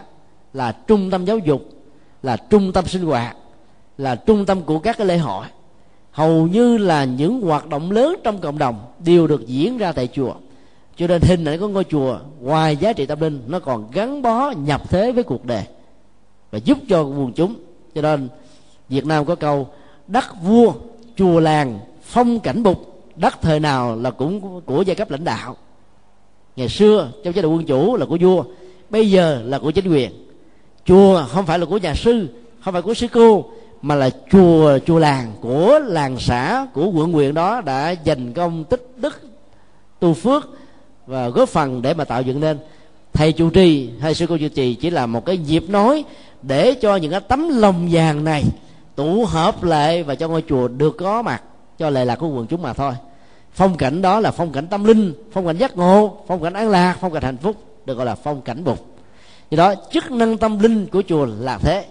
là trung tâm giáo dục, là trung tâm sinh hoạt, là trung tâm của các cái lễ hội. Hầu như là những hoạt động lớn trong cộng đồng đều được diễn ra tại chùa cho nên hình ảnh của ngôi chùa, ngoài giá trị tâm linh, nó còn gắn bó, nhập thế với cuộc đời và giúp cho quần chúng. Cho nên việt nam có câu, đất vua, chùa làng, phong cảnh bục, đất thời nào là cũng của giai cấp lãnh đạo. Ngày xưa, trong chế độ quân chủ là của vua, bây giờ là của chính quyền. Chùa không phải là của nhà sư, không phải của sư cô, mà là chùa chùa làng của làng xã, của quận huyện đó đã dành công tích đức, tu phước và góp phần để mà tạo dựng nên. Thầy chủ trì hay sư cô chủ trì chỉ là một cái dịp nói để cho những cái tấm lòng vàng này tụ hợp lại và cho ngôi chùa được có mặt, cho lệ lạc của quần chúng mà thôi. Phong cảnh đó là phong cảnh tâm linh, phong cảnh giác ngộ, phong cảnh an lạc, phong cảnh hạnh phúc, được gọi là phong cảnh bục. Do đó, chức năng tâm linh của chùa là thế.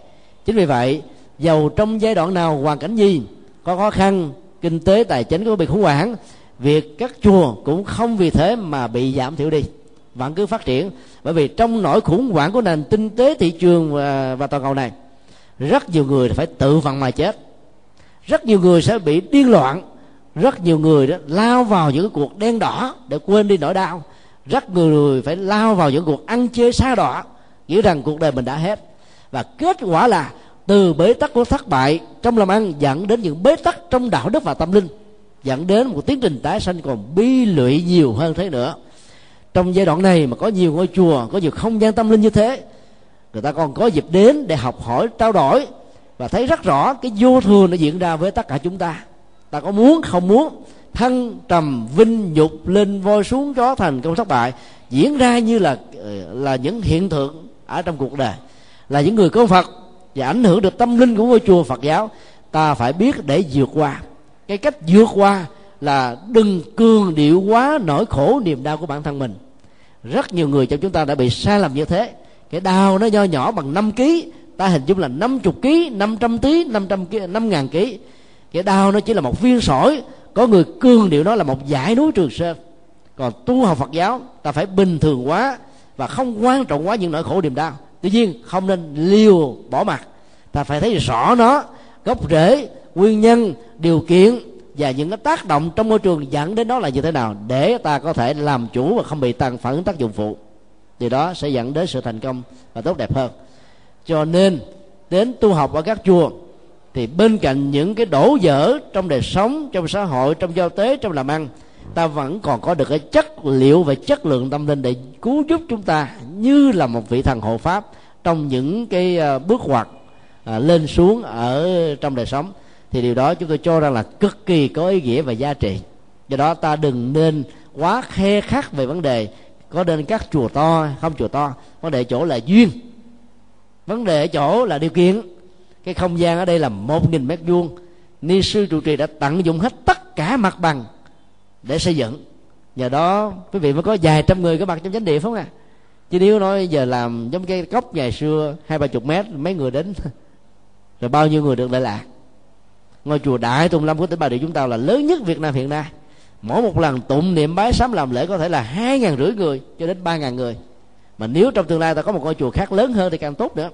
Chính vì vậy, giàu trong giai đoạn nào, hoàn cảnh gì, có khó khăn, kinh tế, tài chính có bị khủng hoảng việc các chùa cũng không vì thế mà bị giảm thiểu đi. Vẫn cứ phát triển bởi vì trong nỗi khủng hoảng của nền kinh tế thị trường và, và toàn cầu này rất nhiều người phải tự vận mà chết. Rất nhiều người sẽ bị điên loạn. Rất nhiều người đó lao vào những cuộc đen đỏ để quên đi nỗi đau. Rất nhiều người phải lao vào những cuộc ăn chơi xa đỏ nghĩ rằng cuộc đời mình đã hết. Và kết quả là từ bế tắc của thất bại trong làm ăn dẫn đến những bế tắc trong đạo đức và tâm linh dẫn đến một tiến trình tái sanh còn bi lụy nhiều hơn thế nữa. Trong giai đoạn này mà có nhiều ngôi chùa, có nhiều không gian tâm linh như thế, người ta còn có dịp đến để học hỏi, trao đổi và thấy rất rõ cái vô thường nó diễn ra với tất cả chúng ta. Ta có muốn, không muốn thăng trầm vinh nhục lên voi xuống chó thành công thất bại diễn ra như là ờ, là những hiện tượng ở trong cuộc đời. Là những người có phật và ảnh hưởng được tâm linh của ngôi chùa phật giáo, ta phải biết để vượt qua cái cách vượt qua là đừng cường điệu quá nỗi khổ niềm đau của bản thân mình. Rất nhiều người trong chúng ta đã bị sai lầm như thế. Cái đau nó nho nhỏ bằng 5 kg ta hình dung là 50 kg 500 tí 500 kg 5 ngàn kg cái đau nó chỉ là một viên sỏi, có người cương điệu nó là một dãy núi trường sơn. Còn tu học phật giáo, ta phải bình thường quá và không quan trọng quá những nỗi khổ niềm đau. Tuy nhiên, không nên liều bỏ mặt. Ta phải thấy rõ nó, gốc rễ nguyên nhân điều kiện và những cái tác động trong môi trường dẫn đến đó là như thế nào để ta có thể làm chủ và không bị tăng phản ứng tác dụng phụ. Thì đó sẽ dẫn đến sự thành công và tốt đẹp hơn. Cho nên đến tu học ở các chùa thì bên cạnh những cái đổ dở trong đời sống trong xã hội trong giao tế trong làm ăn ta vẫn còn có được cái chất liệu và chất lượng tâm linh để cứu giúp chúng ta như là một vị thần hộ pháp trong những cái à, bước ngoặt à, lên xuống ở trong đời sống thì điều đó chúng tôi cho rằng là cực kỳ có ý nghĩa và giá trị. Do đó ta đừng nên quá khe khắc về vấn đề có nên các chùa to, không chùa to. Vấn đề chỗ là duyên. Vấn đề ở chỗ là điều kiện. Cái không gian ở đây là một nghìn mét vuông. Ni sư trụ trì đã tận dụng hết tất cả mặt bằng để xây dựng. Nhờ đó, quý vị mới có vài trăm người có mặt trong chánh địa phải không à chứ nếu nói giờ làm giống cái cốc ngày xưa, hai ba chục mét, mấy người đến, *laughs* rồi bao nhiêu người được lại lạc ngôi chùa đại tùng lâm của tỉnh bà rịa chúng ta là lớn nhất việt nam hiện nay. Mỗi một lần tụng niệm bái sám làm lễ có thể là hai ngàn rưỡi người cho đến ba ngàn người. Mà nếu trong tương lai ta có một ngôi chùa khác lớn hơn thì càng tốt nữa.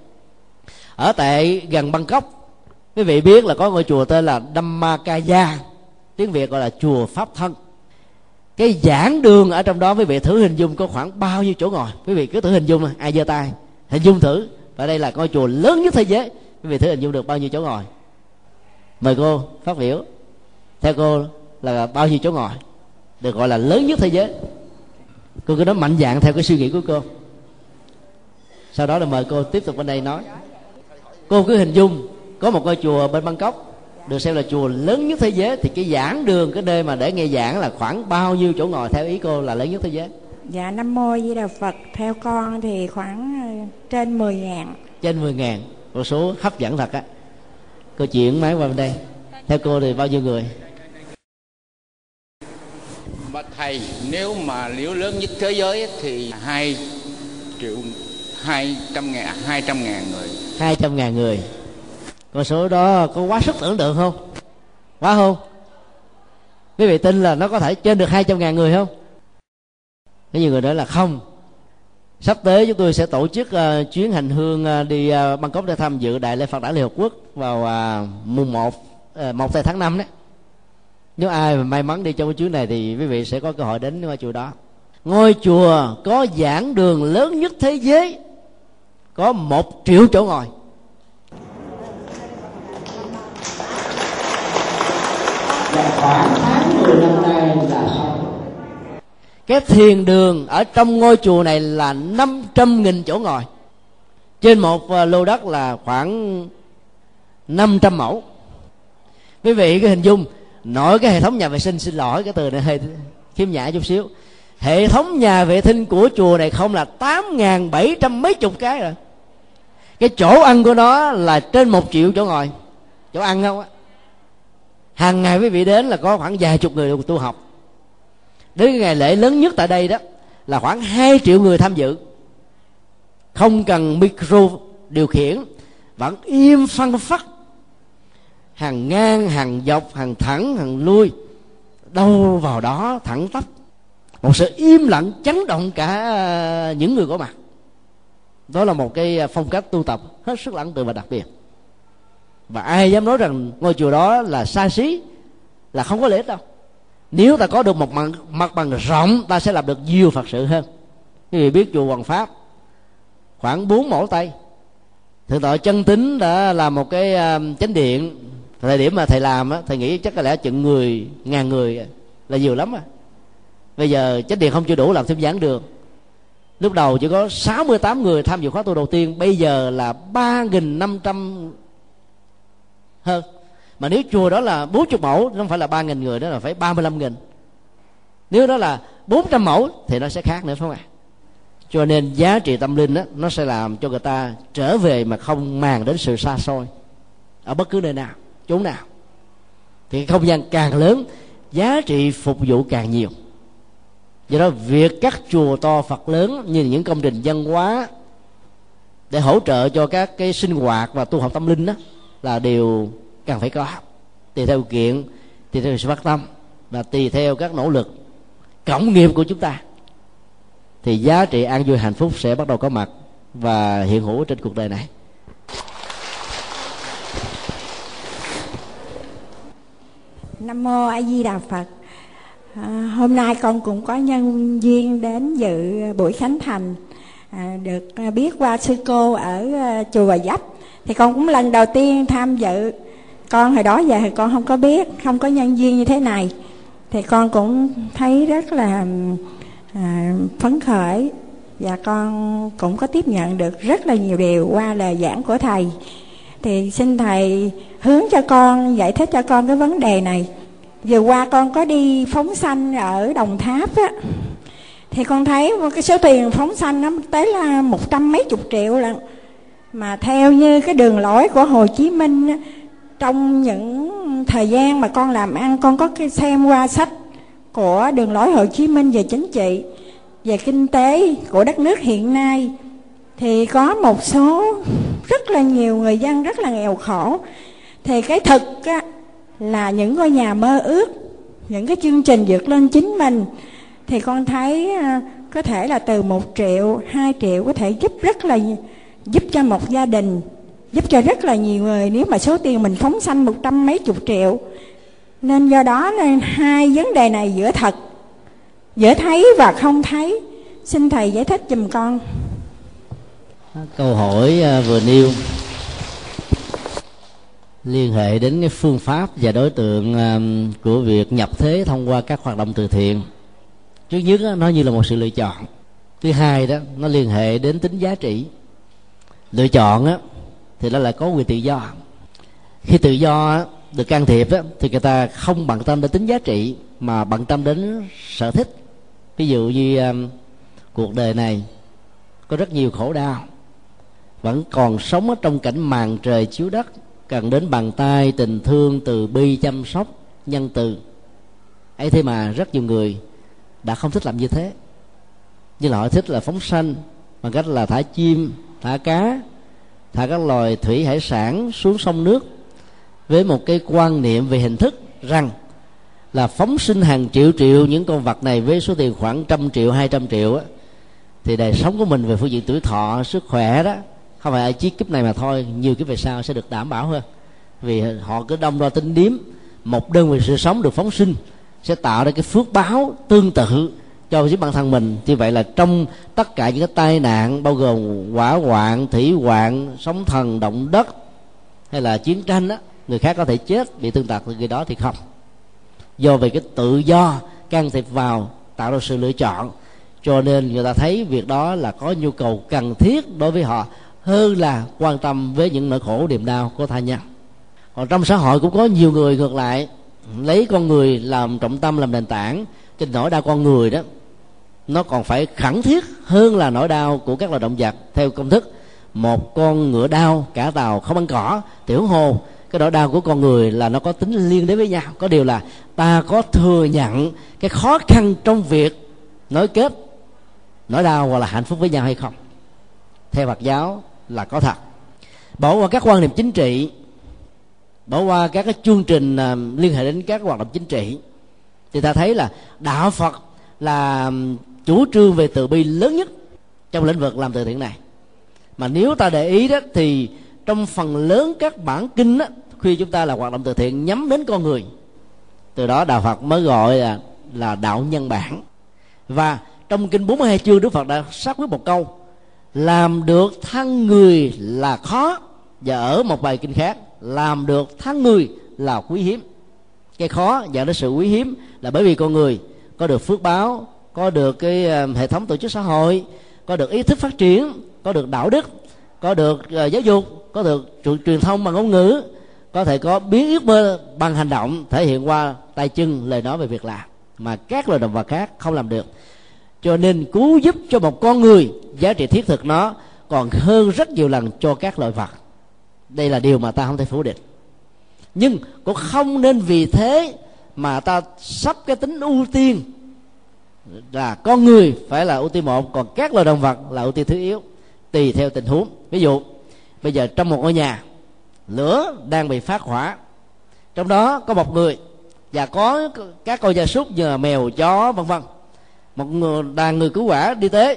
Ở tại gần bangkok, quý vị biết là có ngôi chùa tên là Dhammakaya, tiếng việt gọi là chùa pháp thân. Cái giảng đường ở trong đó, quý vị thử hình dung có khoảng bao nhiêu chỗ ngồi. Quý vị cứ thử hình dung, ai giơ tay, hình dung thử. Và đây là ngôi chùa lớn nhất thế giới. Quý vị thử hình dung được bao nhiêu chỗ ngồi mời cô phát biểu. Theo cô là bao nhiêu chỗ ngồi? Được gọi là lớn nhất thế giới. Cô cứ nói mạnh dạng theo cái suy nghĩ của cô. Sau đó là mời cô tiếp tục bên đây nói. Cô cứ hình dung có một ngôi chùa bên bangkok được xem là chùa lớn nhất thế giới thì cái giảng đường cái nơi mà để nghe giảng là khoảng bao nhiêu chỗ ngồi theo ý cô là lớn nhất thế giới? Dạ nam mô di đà phật. Theo con thì khoảng ờ, trên 10 ngàn. Trên 10 ngàn. Con số hấp dẫn thật á cô chuyển máy qua bên đây. Theo cô thì bao nhiêu người? Mà thầy nếu mà liễu lớn nhất thế giới thì hai triệu hai trăm ngàn hai trăm ngàn người. Hai trăm ngàn người. Con số đó có quá sức tưởng tượng không? Quá không? Quý vị tin là nó có thể trên được hai trăm ngàn người không? Có nhiều người nói là không sắp tới chúng tôi sẽ tổ chức uh, chuyến hành hương uh, đi uh, Bangkok để tham dự đại lễ Phật đản Liên Hợp Quốc vào uh, mùng 1 uh, 1 tháng 5 đấy. Nếu ai mà may mắn đi trong cái chuyến này thì quý vị sẽ có cơ hội đến ngôi chùa đó. Ngôi chùa có giảng đường lớn nhất thế giới có một triệu chỗ ngồi. Khoảng tháng 10 năm nay cái thiền đường ở trong ngôi chùa này là 500 nghìn chỗ ngồi. Trên một à, lô đất là khoảng 500 mẫu. Quý vị cái hình dung, nội cái hệ thống nhà vệ sinh, xin lỗi cái từ này hơi khiêm nhã chút xíu. Hệ thống nhà vệ sinh của chùa này không là tám ngàn bảy trăm mấy chục cái rồi. Cái chỗ ăn của nó là trên một triệu chỗ ngồi. Chỗ ăn không á? Hàng ngày quý vị đến là có khoảng vài chục người tu học cái ngày lễ lớn nhất tại đây đó là khoảng 2 triệu người tham dự. Không cần micro điều khiển, vẫn im phăng phắc. Hàng ngang, hàng dọc, hàng thẳng, hàng lui. Đâu vào đó thẳng tắp. Một sự im lặng chấn động cả à, những người có mặt. Đó là một cái phong cách tu tập hết sức lặng tự và đặc biệt. Và ai dám nói rằng ngôi chùa đó là xa xí, là không có lễ đâu nếu ta có được một mặt, mặt bằng rộng ta sẽ làm được nhiều phật sự hơn. Quý vị biết chùa hoàng pháp khoảng 4 mẫu tay. Thượng tọa chân tính đã làm một cái à, chánh điện. Thời điểm mà thầy làm á thầy nghĩ chắc có lẽ chừng người ngàn người là nhiều lắm à bây giờ chánh điện không chưa đủ làm thêm giảng đường lúc đầu chỉ có 68 người tham dự khóa tu đầu tiên bây giờ là 3.500 hơn mà nếu chùa đó là 40 mẫu không phải là 3.000 người đó là phải 35.000 nếu đó là 400 mẫu thì nó sẽ khác nữa phải không ạ? Cho nên giá trị tâm linh đó, nó sẽ làm cho người ta trở về mà không màng đến sự xa xôi ở bất cứ nơi nào chốn nào. Thì không gian càng lớn giá trị phục vụ càng nhiều. Do đó việc các chùa to phật lớn như những công trình văn hóa để hỗ trợ cho các cái sinh hoạt và tu học tâm linh đó là điều cần phải có. Tùy theo kiện tùy theo sự phát tâm và tùy theo các nỗ lực cộng nghiệp của chúng ta thì giá trị an vui hạnh phúc sẽ bắt đầu có mặt và hiện hữu trên cuộc đời này. Nam mô a di đà phật. À, hôm nay con cũng có nhân duyên đến dự buổi khánh thành à, được à, biết qua sư cô ở à, chùa Bà Dấp thì con cũng lần đầu tiên tham dự con hồi đó giờ thì con không có biết không có nhân duyên như thế này. Thì con cũng thấy rất là à, phấn khởi và con cũng có tiếp nhận được rất là nhiều điều qua lời giảng của thầy. Thì xin thầy hướng cho con giải thích cho con cái vấn đề này. Vừa qua con có đi phóng sanh ở đồng tháp á thì con thấy cái số tiền phóng sanh nó tới là một trăm mấy chục triệu lận. Mà theo như cái đường lối của Hồ Chí Minh á trong những thời gian mà con làm ăn con có cái xem qua sách của đường lối Hồ Chí Minh về chính trị về kinh tế của đất nước hiện nay thì có một số rất là nhiều người dân rất là nghèo khổ. Thì cái thực á, là những ngôi nhà mơ ước những cái chương trình vượt lên chính mình thì con thấy ờ, có thể là từ một triệu hai triệu có thể giúp rất là giúp cho một gia đình giúp cho rất là nhiều người. Nếu mà số tiền mình phóng sanh một trăm mấy chục triệu, nên do đó nên hai vấn đề này giữa thật, giữa thấy và không thấy. Xin thầy giải thích giùm con. Câu hỏi à, vừa nêu, liên hệ đến cái phương pháp và đối tượng à, của việc nhập thế thông qua các hoạt động từ thiện. Trước nhất nó như là một sự lựa chọn. Thứ hai đó, nó liên hệ đến tính giá trị. Lựa chọn á thì nó lại có quyền tự do. Khi tự do được can thiệp thì người ta không bận tâm đến tính giá trị, mà bận tâm đến sở thích. Ví dụ như um, cuộc đời này có rất nhiều khổ đau, vẫn còn sống ở trong cảnh màn trời chiếu đất, cần đến bàn tay tình thương từ bi chăm sóc nhân từ. Ấy thế mà rất nhiều người đã không thích làm như thế. Như là họ thích là phóng sanh bằng cách là thả chim, thả cá thả các loài thủy hải sản xuống sông nước với một cái quan niệm về hình thức rằng là phóng sinh hàng triệu triệu những con vật này với số tiền khoảng trăm triệu, hai trăm triệu á, thì đời sống của mình về phương diện tuổi thọ, sức khỏe đó, không phải ở chiếc kiếp này mà thôi, nhiều kiếp về sau sẽ được đảm bảo hơn. Vì họ cứ đông đo tính điếm, một đơn vị sự sống được phóng sinh sẽ tạo ra cái phước báo tương tự cho chính bản thân mình. Như vậy là trong tất cả những cái tai nạn, bao gồm hỏa hoạn, thủy hoạn, sóng thần, động đất, hay là chiến tranh đó người khác có thể chết bị thương tật từ người đó thì không. Do về cái tự do, can thiệp vào, tạo ra sự lựa chọn. Cho nên người ta thấy việc đó là có nhu cầu cần thiết đối với họ, hơn là quan tâm với những nỗi khổ, niềm đau của tha nhân. Còn trong xã hội cũng có nhiều người ngược lại, lấy con người làm trọng tâm, làm nền tảng. Trên nỗi đau con người đó nó còn phải khẳng thiết hơn là nỗi đau của các loài động vật theo công thức, một con ngựa đau cả tàu không ăn cỏ, tiểu hồ. Cái nỗi đau của con người là nó có tính liên đới với nhau. Có điều là ta có thừa nhận cái khó khăn trong việc nối kết nỗi đau hoặc là hạnh phúc với nhau hay không. Theo Phật giáo là có thật. Bỏ qua các quan niệm chính trị, bỏ qua các cái chương trình à, liên hệ đến các hoạt động chính trị, thì ta thấy là đạo phật là chủ trương về từ bi lớn nhất trong lĩnh vực làm từ thiện này. Mà nếu ta để ý đó thì trong phần lớn các bản kinh đó, khi chúng ta là hoạt động từ thiện nhắm đến con người từ đó đạo Phật mới gọi là là đạo nhân bản. Và trong kinh 42 chương Đức Phật đã xác quyết một câu làm được thân người là khó và ở một bài kinh khác làm được thân người là quý hiếm. Cái khó dẫn đến sự quý hiếm là bởi vì con người có được phước báo có được cái ờ, hệ thống tổ chức xã hội có được ý thức phát triển có được đạo đức có được uh, giáo dục có được truyền, truyền thông bằng ngôn ngữ có thể có biến ước mơ bằng hành động thể hiện qua tay chân lời nói về việc làm mà các loài động vật khác không làm được. Cho nên cứu giúp cho một con người giá trị thiết thực nó còn hơn rất nhiều lần cho các loài vật. Đây là điều mà ta không thể phủ định. Nhưng cũng không nên vì thế mà ta sắp cái tính ưu tiên là con người phải là ưu tiên một, còn các loài động vật là ưu tiên thứ yếu, tùy theo tình huống. Ví dụ, bây giờ trong một ngôi nhà, lửa đang bị phát hỏa. Trong đó có một người và có các con gia súc như là mèo, chó, vân vân. Một người, đàn người cứu hỏa đi tới,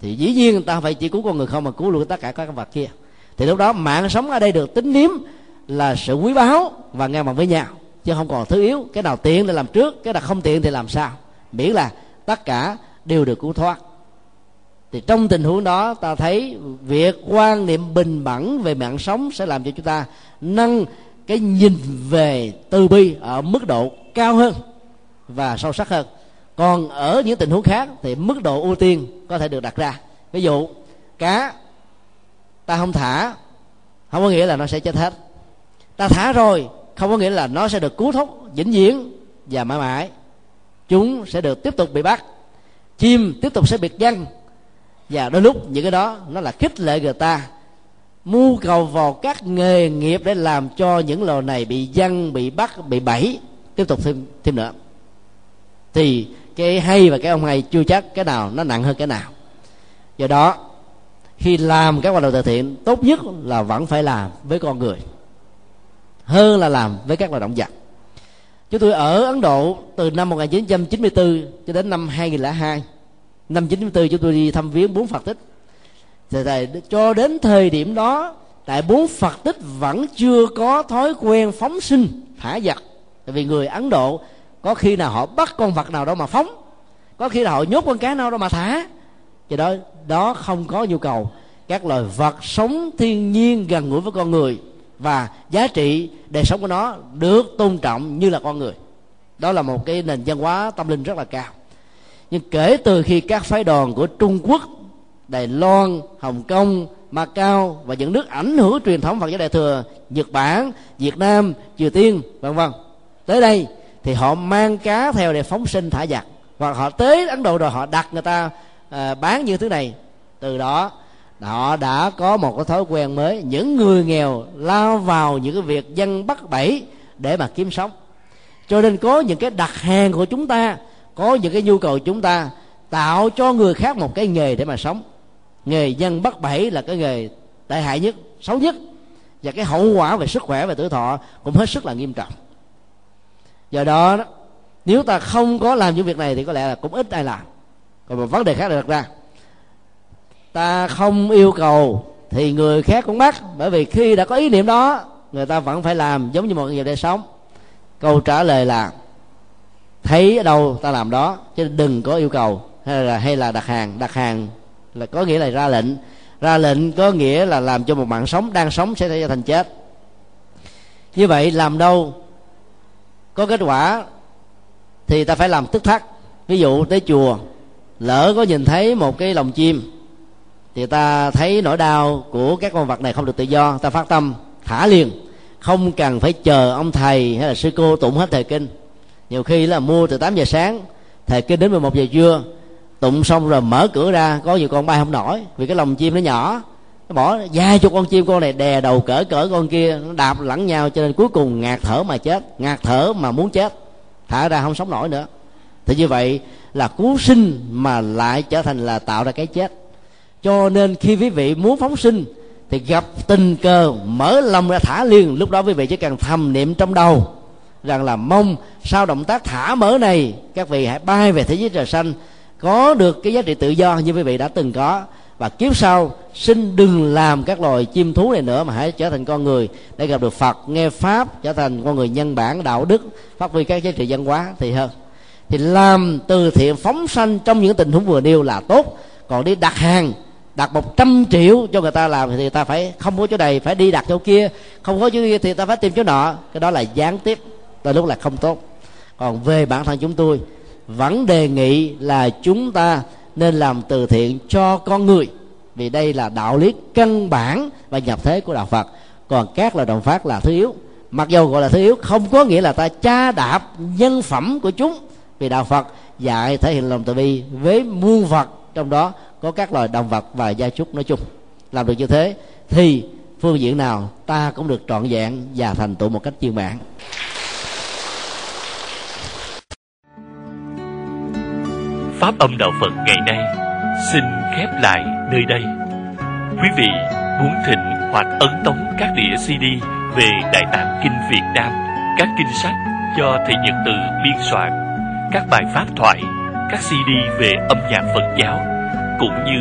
thì dĩ nhiên người ta phải chỉ cứu con người không mà cứu luôn tất cả các vật kia. Thì lúc đó mạng sống ở đây được tính niếm là sự quý báu và ngang bằng với nhau, chứ không còn thứ yếu. Cái nào tiện thì làm trước, cái nào không tiện thì làm sao. Miễn là tất cả đều được cứu thoát. Thì trong tình huống đó, ta thấy việc quan niệm bình đẳng về mạng sống sẽ làm cho chúng ta nâng cái nhìn về từ bi ở mức độ cao hơn và sâu sắc hơn. Còn ở những tình huống khác thì mức độ ưu tiên có thể được đặt ra. Ví dụ, cá, ta không thả, không có nghĩa là nó sẽ chết hết. Ta thả rồi, không có nghĩa là nó sẽ được cứu thúc, vĩnh viễn và mãi mãi chúng sẽ được tiếp tục bị bắt, chim tiếp tục sẽ bị dân và đôi lúc những cái đó nó là khích lệ người ta, mưu cầu vào các nghề nghiệp để làm cho những loài này bị dân, bị bắt, bị bẫy, tiếp tục thêm thêm nữa. Thì cái hay và cái ông hay chưa chắc cái nào nó nặng hơn cái nào. Do đó, khi làm các hoạt động từ thiện, tốt nhất là vẫn phải làm với con người hơn là làm với các hoạt động vật chúng tôi ở Ấn Độ từ năm 1994 cho đến năm 2002 năm 94 chúng tôi đi thăm viếng bốn Phật tích. Thì thầy cho đến thời điểm đó, tại bốn Phật tích vẫn chưa có thói quen phóng sinh, thả vật. Tại vì người Ấn Độ, có khi nào họ bắt con vật nào đó mà phóng, có khi nào họ nhốt con cá nào đó mà thả. Thì đó đó không có nhu cầu. Các loài vật sống thiên nhiên gần gũi với con người và giá trị đời sống của nó được tôn trọng như là con người. Đó là một cái nền văn hóa tâm linh rất là cao. Nhưng kể từ khi các phái đoàn của trung quốc đài loan hồng kông macau và những nước ảnh hưởng truyền thống phật giáo đại thừa nhật bản việt nam triều tiên vân vân tới đây thì họ mang cá theo để phóng sinh thả giặc. Hoặc họ tới ấn độ rồi họ đặt người ta à, bán như thứ này. Từ đó họ đã có một cái thói quen mới. Những người nghèo lao vào những cái việc dân bắt bẫy để mà kiếm sống. Cho nên có những cái đặt hàng của chúng ta, có những cái nhu cầu chúng ta tạo cho người khác một cái nghề để mà sống. Nghề dân bắt bẫy là cái nghề tệ hại nhất, xấu nhất. Và cái hậu quả về sức khỏe và tuổi thọ cũng hết sức là nghiêm trọng. Do đó, nếu ta không có làm những việc này thì có lẽ là cũng ít ai làm. Còn một vấn đề khác được đặt ra ta không yêu cầu thì người khác cũng bắt. Bởi vì khi đã có ý niệm đó, người ta vẫn phải làm giống như một người để sống. Câu trả lời là, thấy ở đâu ta làm đó, chứ đừng có yêu cầu. Hay là hay là đặt hàng. Đặt hàng là có nghĩa là ra lệnh. Ra lệnh có nghĩa là làm cho một mạng sống đang sống sẽ trở thành chết. Như vậy làm đâu có kết quả thì ta phải làm tức thắc ví dụ tới chùa, lỡ có nhìn thấy một cái lồng chim thì ta thấy nỗi đau của các con vật này không được tự do. Ta phát tâm, thả liền. Không cần phải chờ ông thầy hay là sư cô tụng hết thời kinh. Nhiều khi là mua từ 8 giờ sáng, thời kinh đến 11 giờ trưa. Tụng xong rồi mở cửa ra, có nhiều con bay không nổi, vì cái lồng chim nó nhỏ. Nó bỏ da cho con chim, con này đè đầu cỡ cỡ con kia, nó đạp lẫn nhau cho nên cuối cùng ngạt thở mà chết, ngạt thở mà muốn chết. Thả ra không sống nổi nữa. Thì như vậy là cứu sinh mà lại trở thành là tạo ra cái chết cho nên khi quý vị muốn phóng sinh, thì gặp tình cờ mở lòng ra thả liền. Lúc đó quý vị chỉ cần thầm niệm trong đầu rằng là mong sau động tác thả mở này, các vị hãy bay về thế giới trời xanh. Có được cái giá trị tự do như quý vị đã từng có. Và kiếp sau, xin đừng làm các loài chim thú này nữa mà hãy trở thành con người. Để gặp được Phật, nghe pháp, trở thành con người nhân bản, đạo đức, phát huy các giá trị văn hóa thì hơn. Thì làm từ thiện phóng sanh trong những tình huống vừa nêu là tốt. Còn đi đặt hàng đặt 100 triệu cho người ta làm thì người ta phải, không có chỗ này, phải đi đặt chỗ kia. Không có chỗ kia thì ta phải tìm chỗ nọ. Cái đó là gián tiếp là lúc là không tốt. Còn về bản thân chúng tôi, vẫn đề nghị là chúng ta nên làm từ thiện cho con người. Vì đây là đạo lý căn bản và nhập thế của đạo phật. Còn các loại đồng phát là thứ yếu. Mặc dù gọi là thứ yếu, không có nghĩa là ta cha đạp nhân phẩm của chúng. Vì đạo phật dạy thể hiện lòng từ bi với muôn vật trong đó có các loài động vật và gia súc nói chung. Làm được như thế, thì phương diện nào ta cũng được trọn vẹn và thành tựu một cách viên mãn. Pháp âm đạo phật ngày nay xin khép lại nơi đây. Quý vị muốn thịnh hoặc ấn tống các đĩa cd về đại tạng kinh việt nam, các kinh sách do thầy nhật từ biên soạn, các bài pháp thoại, các cd về âm nhạc phật giáo cũng như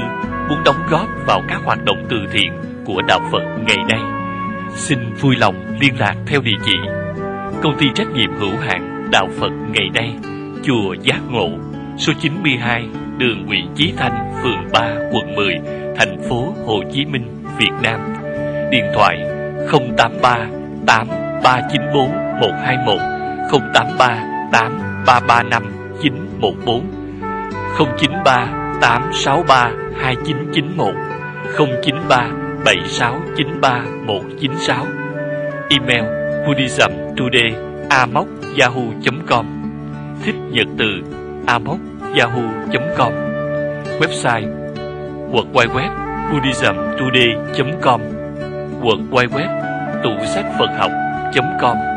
muốn đóng góp vào các hoạt động từ thiện của đạo phật ngày nay xin vui lòng liên lạc theo địa chỉ công ty trách nhiệm hữu hạn đạo phật ngày nay chùa giác ngộ số 92 đường Nguyễn Chí Thanh, phường 3, quận 10, thành phố Hồ Chí Minh, Việt Nam. Điện thoại 083 8394 121 083 8335 914 093 863 2991 093 7693 196 Email buddhism today yahoo.com Thích nhật từ amok yahoo.com Website www buddhismtoday.com www tủ sách Phật học.com